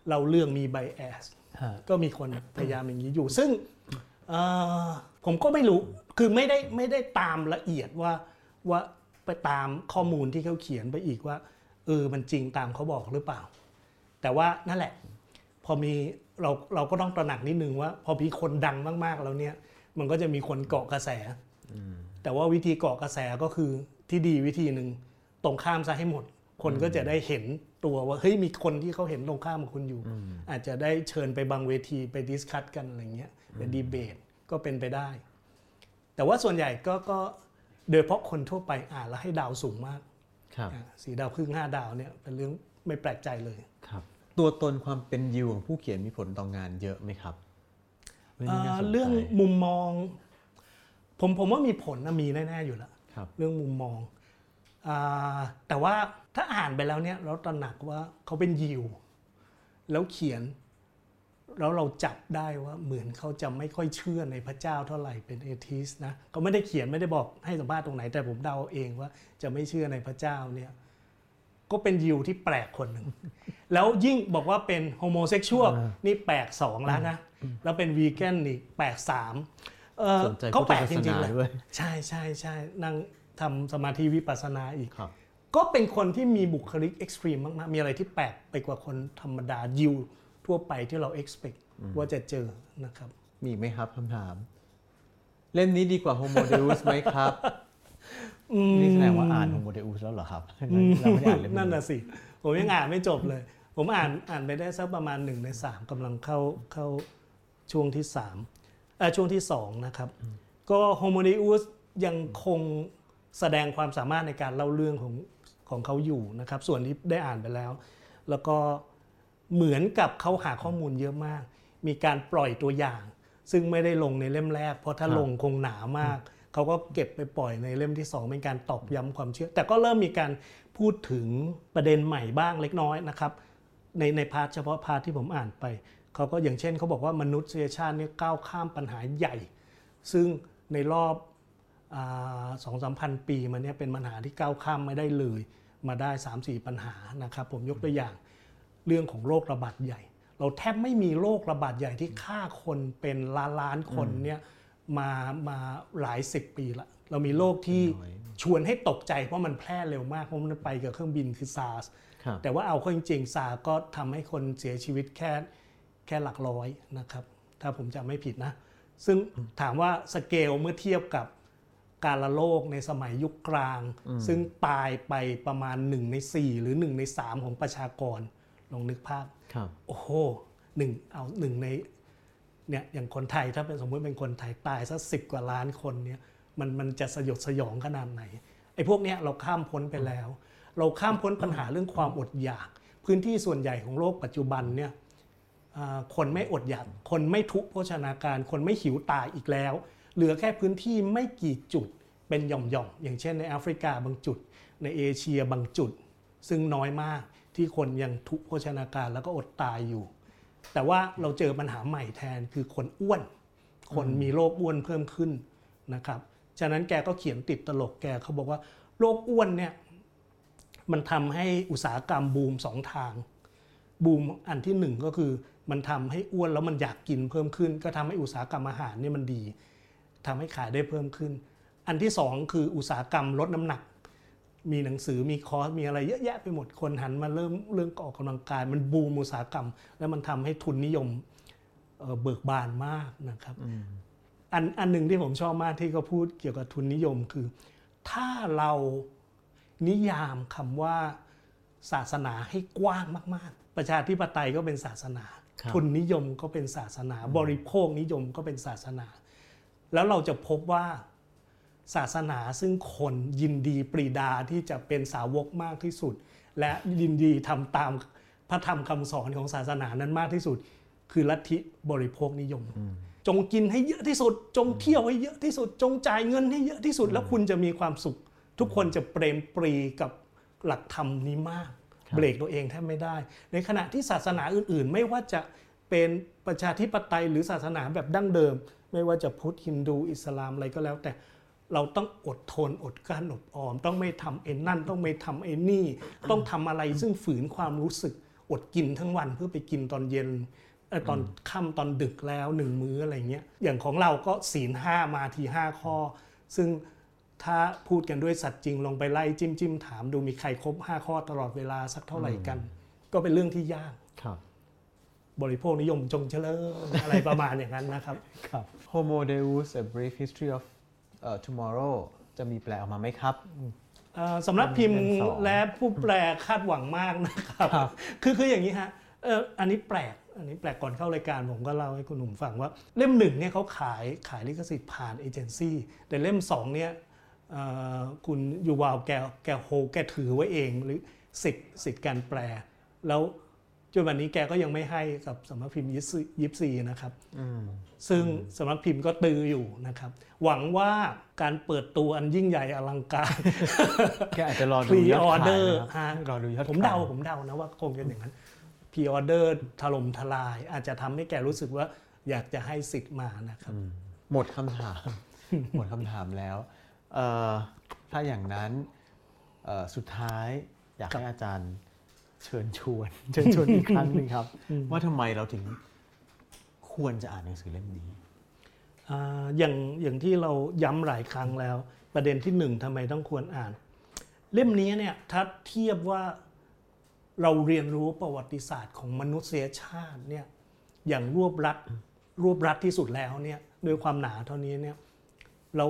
เราเรื่องมีไบแอสฮะก็มีคนพยายามอย่างนี้อยู่ ซึ่งเอ่อผมก็ไม่รู้คือไม่ได้ไม่ได้ตามละเอียดว่า ว่าไปตามข้อมูลที่เขาเขียนไปอีกว่าเออมันจริงตามเขาบอกหรือเปล่า แต่ว่านั่นแหละ พอมีเราเราก็ต้องตระหนักนิดนึงว่า พอมีคนดังมากๆแล้วเนี่ยมันก็จะมีคนเกาะกระแสแต่ว่าวิธีเกาะกระแสก็คือที่ดีวิธีหนึ่งตรงข้ามซะให้หมด คนก็จะได้เห็นตัวว่าเฮ้ยมีคนที่เขาเห็นตรงข้ามกับคุณอยู่ อาจจะได้เชิญไปบางเวทีไปดิสคัตกันอะไรเงี้ยเป็นดีเบตก็เป็นไปได้ แต่ว่าส่วนใหญ่ก็ก็ โดยเฉพาะคนทั่วไปอ่านแล้วให้ดาวสูงมากครับอะสี่ดาวครึ่งห้าดาวเนี่ยเป็นเรื่องไม่แปลกใจเลยครับ ตัวตนความเป็นยิวของผู้เขียนมีผลต่องานเยอะไหมครับเรื่องนี้น่าสนใจเรื่องมุมมอง ผมผมว่ามีผลนะมีแน่ๆอยู่แล้วครับเรื่องมุมมองอาแต่ว่าถ้าอ่านไปแล้วเนี่ยเราตระหนักว่าเขาเป็นยิว แล้วเขียน แล้วเราจับได้ว่าเหมือนเขาจะไม่ค่อยเชื่อในพระเจ้าเท่าไหร่เป็นเอทิสนะเขาไม่ได้เขียนไม่ได้บอกให้สัมภาษณ์ตรงไหนแต่ผมเดาเองว่าจะไม่เชื่อในพระเจ้าเนี่ยก็เป็นยิวที่แปลกคนหนึ่ง แล้วยิ่งบอกว่าเป็น homosexual นี่แปลกสองแล้วนะ แล้วเป็นวีแกนนี่แปลกสามเออสนใจก็พุทธแปลกศาจสริงนาๆเลยด้วยใช่ใช่ใช่นั่งทำสมาธิวิปัสสนาอีกครับก็เป็นคนที่มีบุคลิก extreme มากๆ มีอะไรที่แปลกไปกว่าคนธรรมดายิว ทั่วไปที่เรา expect ว่าจะเจอนะครับ มีอีกไหมครับคำถาม เล่มนี้ดีกว่า Homo Deus ไหมครับนี่แสดงว่าอ่าน Homo Deus แล้วเหรอครับเราไม่ได้อ่านเล่มนั่นนี้น่ะสิ ผมยังอ่านไม่จบเลย ผมอ่านอ่านไปได้สักประมาณหนึ่งในสามกำลังเข้าเข้าช่วงที่สามเอ่อช่วงที่สองนะครับ ก็โฮโม d ด u สยังคงแสดงความสามารถในการเล่าเรื่องของของเขาอยู่นะครับ ส่วนที่ได้อ่านไปแล้ว แล้วก็ เหมือนกับเขาหาข้อมูลเยอะมาก มีการปล่อยตัวอย่าง ซึ่งไม่ได้ลงในเล่มแรก เพราะถ้าลงคงหนามาก เขาก็เก็บไปปล่อยในเล่มที่สองเป็นการตอกย้ำความเชื่อ แต่ก็เริ่มมีการพูดถึงประเด็นใหม่บ้างเล็กน้อยนะครับ ในใน part เฉพาะ part ที่ผมอ่านไป เขาก็อย่างเช่นเขาบอกว่ามนุษยชาติเนี่ยก้าวข้ามปัญหาใหญ่ ซึ่งในรอบสองสามพันปีมาเนี่ยเป็นปัญหาที่ก้าวข้ามไม่ได้เลย มาได้ 3-4 ปัญหานะครับ ผมยกตัวอย่าง เรื่องของโรคระบาดใหญ่ เราแทบไม่มีโรคระบาดใหญ่ที่ฆ่าคนเป็นล้านล้านๆคนเนี่ยมามาหลายสิบปีละ เรามีโรคที่น้อยชวนให้ตกใจเพราะมันแพร่เร็วมากเพราะมันไปกับเครื่องบินคือซาร์สครับแต่ว่าเอาเข้าจริงๆซาร์สก็ทำให้คนเสียชีวิตแค่แค่หลักร้อยนะครับ ถ้าผมจำไม่ผิดนะ ซึ่งถามว่าสเกลเมื่อเทียบกับการละโลกในสมัยยุคกลาง ซึ่งตายไปประมาณ 1 ใน 4 หรือ 1 ใน 3 ของประชากร ลองนึกภาพครับโอ้โหหนึ่งเอาหนึ่งในเนี่ยอย่างคนไทยถ้าเป็นสมมติเป็นคนไทยตายสักสิบกว่าล้านคนเนี่ยมันมันจะสยดสยองขนาดไหนไอ้พวกเนี้ยเราข้ามพ้นไปแล้ว เราข้ามพ้นปัญหาเรื่องความอดอยาก พื้นที่ส่วนใหญ่ของโลกปัจจุบันเนี่ยอ่าคนไม่อดอยาก คนไม่ทุกข์โภชนาการ คนไม่หิวตายอีกแล้ว เหลือแค่พื้นที่ไม่กี่จุดเป็นหย่อมๆอย่างเช่นในแอฟริกาบางจุด ในเอเชียบางจุด ซึ่งน้อยมาก ที่คนยังทุกโภชนาการแล้วก็อดตายอยู่ แต่ว่าเราเจอปัญหาใหม่แทนคือคนอ้วน คนมีโรคอ้วนเพิ่มขึ้นนะครับฉะนั้นแกก็เขียนติดตลกแกเขาบอกว่าโรคอ้วนเนี่ยมันทำให้อุตสาหกรรมบูมสองทาง บูมอันที่หนึ่งก็คือมันทำให้อ้วนแล้วมันอยากกินเพิ่มขึ้น ก็ทำให้อุตสาหกรรมอาหารเนี่ยมันดีทำให้ขายได้เพิ่มขึ้น อันที่สองคืออุตสาหกรรมลดน้ำหนัก มีหนังสือมีคอร์สมีอะไรเยอะแยะไปหมดคนหันมาเริ่มเรื่องออกกำลังกาย มันบูมอุตสาหกรรม แล้วมันทำให้ทุนนิยมเอ่อเบิกบานมากนะครับอันอันหนึ่งที่ผมชอบมากที่เขาพูดเกี่ยวกับทุนนิยมคือ ถ้าเรานิยามคำว่าศาสนาให้กว้างมาก ๆ ประชาธิปไตยก็เป็นศาสนาครับทุนนิยมก็เป็นศาสนา บริโภคนิยมก็เป็นศาสนา แล้วเราจะพบว่า ศาสนาซึ่งคนยินดีปรีดาที่จะเป็นสาวกมากที่สุด และยินดีทำตามพระธรรมคำสอนของศาสนานั้นมากที่สุด คือลัทธิบริโภคนิยม จงกินให้เยอะที่สุด จงเที่ยวให้เยอะที่สุด จงจ่ายเงินให้เยอะที่สุด แล้วคุณจะมีความสุข ทุกคนจะเปรมปรีกับหลักธรรมนี้มากครับเบรกตัวเองแทบไม่ได้ ในขณะที่ศาสนาอื่น ๆ ไม่ว่าจะเป็นประชาธิปไตยหรือศาสนาแบบดั้งเดิม ไม่ว่าจะพุทธฮินดูอิสลามอะไรก็แล้วแต่ เราต้องอดทนอดกลั้นอดออม ต้องไม่ทำไอ้นั่น ต้องไม่ทำไอ้นี่ ต้องทำอะไรซึ่งฝืนความรู้สึกอดกินทั้งวันเพื่อไปกินตอนเย็นเอ่อตอนค่ำตอนดึกแล้วหนึ่งมื้ออะไรเงี้ยอย่างของเราก็ศีลห้ามาทีห้าข้อ ซึ่งถ้าพูดกันด้วยสัตว์จริงลงไปไล่จิ้มจิ้มถามดูมีใครครบ5ข้อตลอดเวลาสักเท่าไหร่กัน ก็เป็นเรื่องที่ยากครับ บริโภคนิยมจงเจริญอะไรประมาณอย่างนั้นนะครับครับ Homo Deus a Brief History of uh, Tomorrow จะมีแปลออกมาไหมครับเอ่อสำนักพิมพ์เป็นสองและผู้แปลคาดหวังมากนะครับครับคือคืออย่างนี้ฮะเอ่ออันนี้แปลก อันนี้แปลกก่อนเข้ารายการผมก็เล่าให้คุณหนุ่มฟังว่า เล่มหนึ่งเนี่ยเขาขายขายลิขสิทธิ์ผ่านเอเจนซี่แต่เล่มสองเนี่ยเอ่อคุณยูวาลแกแกโฮแกถือไว้เองหรือสิทธิ์สิทธิ์การแปล แล้ว จนวันนี้แกก็ยังไม่ให้กับสำนักพิมพ์ยิปซีนะครับอืมซึ่งสำนักพิมพ์ก็ตื๊ออยู่นะครับ หวังว่าการเปิดตัวอันยิ่งใหญ่อลังการแกอาจจะรอดูยอดขาย pre-order นะครับรอดูยอดผมเดาขยผมเดานะว่าคงจะอย่างนั้นพรีออเดอร์ถล่มทลาย อาจจะทำให้แกรู้สึกว่าอยากจะให้สิทธิ์มานะครับ หมดคำถาม หมดคำถามแล้วเอ่อถ้าอย่างนั้นเอ่อสุดท้ายอยากครับให้อาจารย์ เชิญชวน เชิญชวนอีกครั้งหนึ่งครับ ว่าทำไมเราถึงควรจะอ่านหนังสือเล่มนี้อ่าอย่างอย่างที่เราย้ำหลายครั้งแล้ว ประเด็นที่หนึ่งทำไมต้องควรอ่าน เล่มนี้เนี่ยถ้าเทียบว่าเราเรียนรู้ประวัติศาสตร์ของมนุษยชาติเนี่ยอย่างรวบรัดรวบรัดที่สุดแล้วเนี่ยด้วยความหนาเท่านี้เนี่ยเรา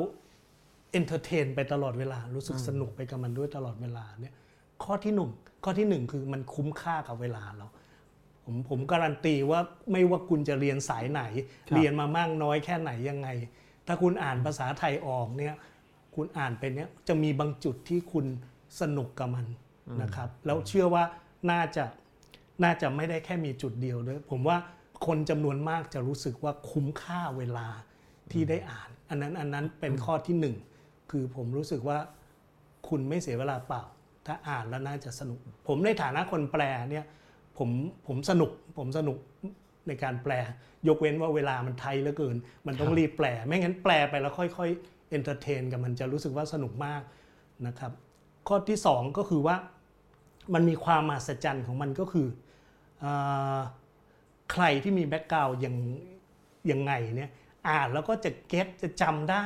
entertain ไปตลอดเวลารู้สึกสนุกไปกับมันด้วยตลอดเวลาเนี่ยข้อที่หนึ่ง ข้อที่หนึ่งคือมันคุ้มค่ากับเวลาเราผมผมการันตีว่าไม่ว่าคุณจะเรียนสายไหนครับเรียนมามากน้อยแค่ไหนยังไง ถ้าคุณอ่านภาษาไทยออกเนี่ยคุณอ่านไปเนี่ยจะมีบางจุดที่คุณสนุกกับมันนะครับ แล้วเชื่อว่าน่าจะน่าจะไม่ได้แค่มีจุดเดียวด้วย ผมว่าคนจำนวนมากจะรู้สึกว่าคุ้มค่าเวลาที่ได้อ่าน อันนั้นอันนั้นเป็นข้อที่หนึ่งคือผมรู้สึกว่าคุณไม่เสียเวลาเปล่า ถ้าอ่านแล้วน่าจะสนุก ผมในฐานะคนแปลเนี่ยผมผมสนุกผมสนุกในการแปล ยกเว้นว่าเวลามัน tight เหลือเกิน มันต้องรีบแปล ไม่งั้นแปลไปแล้วค่อยๆ entertain กับมันจะรู้สึกว่าสนุกมากนะครับ ข้อที่สองก็คือว่ามันมีความมหัศจรรย์ของมันก็คืออใครที่มี background ยังยังไงเนี่ยอ่านแล้วก็จะ get จะจำได้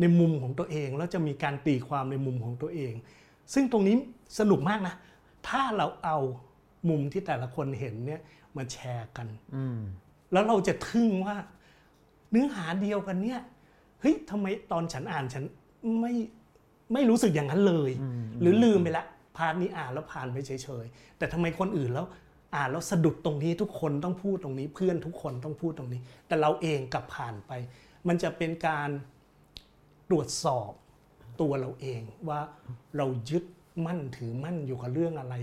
ในมุมของตัวเอง แล้วจะมีการตีความในมุมของตัวเอง ซึ่งตรงนี้สนุกมากนะ ถ้าเราเอามุมที่แต่ละคนเห็นเนี่ยมาแชร์กันอืมแล้วเราจะทึ่งว่า เนื้อหาเดียวกันเนี่ยเฮ้ยทำไมตอนฉันอ่านฉันไม่ไม่รู้สึกอย่างนั้นเลย หรือลืมไปละพาร์ทนี้อ่านแล้วผ่านไปเฉยๆแต่ทำไมคนอื่นแล้วอ่านแล้วสะดุดตรงนี้ทุกคนต้องพูดตรงนี้ เพื่อนทุกคนต้องพูดตรงนี้ แต่เราเองกลับผ่านไป มันจะเป็นการตรวจสอบ ตัวเราเองว่าเรายึดมั่นถือมั่นอยู่กับเรื่องอะไร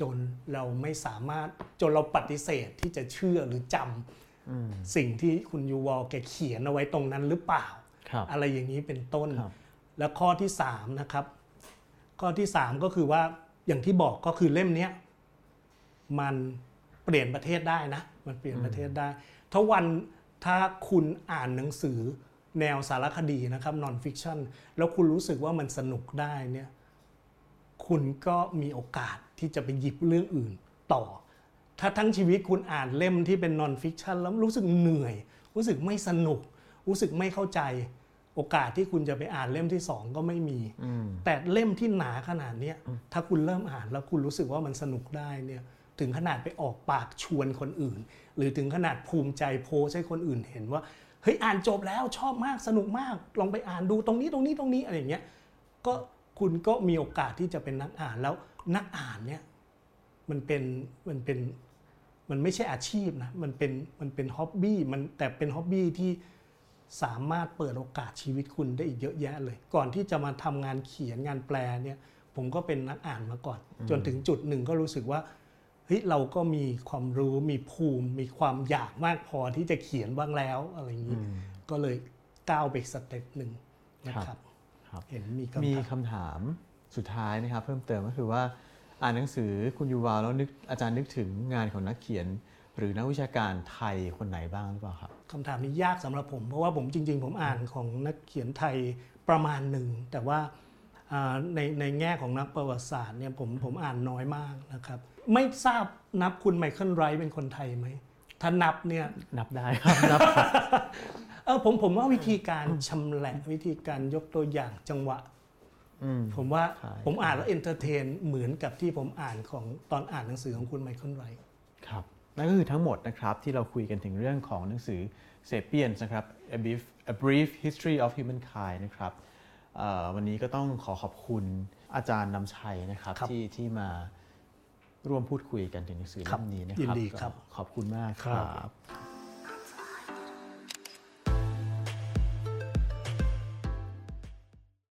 จนเราไม่สามารถจนเราปฏิเสธที่จะเชื่อหรือจำสิ่งที่คุณยูวอลแกเขียนเอาไว้ตรงนั้นหรือเปล่าครับอะไรอย่างนี้เป็นต้นครับแล้วข้อที่สามนะครับ ข้อที่สามก็คือว่าอย่างที่บอกก็คือเล่มเนี้ยมันเปลี่ยนประเทศได้นะ มันเปลี่ยนประเทศได้ ถ้าวันถ้าคุณอ่านหนังสือ แนวสารคดีนะครับนอนฟิ c ชันแล้วคุณรู้สึกว่ามันสนุกได้เนี่ยคุณก็มีโอกาสที่จะไปหยิบเรื่องอื่นต่อ ถ้าทั้งชีวิตคุณอ่านเล่มที่เป็นนอนฟิ c ชันแล้วรู้สึกเหนื่อย รู้สึกไม่สนุก รู้สึกไม่เข้าใจ โอกาสที่คุณจะไปอ่านเล่มที่สองก็ไม่มีอืมแต่เล่มที่หนาขนาดเนี้ยถ้าคุณเริ่มอ่านแล้วคุณรู้สึกว่ามันสนุกได้เนี่ยถึงขนาดไปออกปากชวนคนอื่น หรือถึงขนาดภูมิใจโพสต์ให้คนอื่นเห็นว่า เฮ้ยอ่านจบแล้วชอบมากสนุกมากลองไปอ่านดูตรงนี้ตรงนี้ตรงนี้อะไรอย่างเงี้ยก็คุณก็มีโอกาสที่จะเป็นนักอ่านแล้วนักอ่านเนี่ยมันเป็นมันเป็นมันไม่ใช่อาชีพนะมันเป็นมันเป็นฮ็อบบี้มันแต่เป็นฮ็อบบี้ที่สามารถเปิดโอกาสชีวิตคุณได้อีกเยอะแยะเลย ก่อนที่จะมาทำงานเขียนงานแปลเนี่ยผมก็เป็นนักอ่านมาก่อน จนถึงจุดหนึ่งก็รู้สึกว่า เฮ้ยเราก็มีความรู้มีภูมิ มีความอยากมากพอที่จะเขียนบ้างแล้วอะไรอย่างนี้ก็เลยก้าวไปอีกสเต็ปหนึ่งนะครับครับเห็นมีมีคำถามคำถามสุดท้ายนะครับ เพิ่มเติมก็คือว่าอ่านหนังสือคุณยูวาแล้วนึกอาจารย์นึกถึงงานของนักเขียน หรือนักวิชาการไทยคนไหนบ้างหรือเปล่าครับคำถามนี้ยากสำหรับผม เพราะว่าผมจริง ๆ ผมอ่านของนักเขียนไทยประมาณหนึ่งแต่ว่าอ่า ในในแง่ของนักประวัติศาสตร์เนี่ยผมผมอ่านน้อยมากนะครับ ไม่ทราบนับคุณไมเคิลไรท์เป็นคนไทยไหมถ้านับเนี่ยนับได้ครับนับครับเออผมผมว่าวิธีการชำแหละวิธีการยกตัวอย่างจังหวะอืมผมว่าใช่ผมอ่านแล้ว entertain เหมือนกับที่ผมอ่านของตอนอ่านหนังสือของคุณไมเคิลไรท์ครับนั่นก็คือทั้งหมดนะครับที่เราคุยกันถึงเรื่องของหนังสือ Sapiens นะครับ A Brief, A Brief History of Humankind นะครับเอ่อ วันนี้ก็ต้องขอขอบคุณอาจารย์นำชัยนะครับครับที่ที่มาร่วมพูดคุยกันถึงหนังสือครับเล่มนี้นะยิครับนดีครับก็ขอบคุณมากคครัรับบ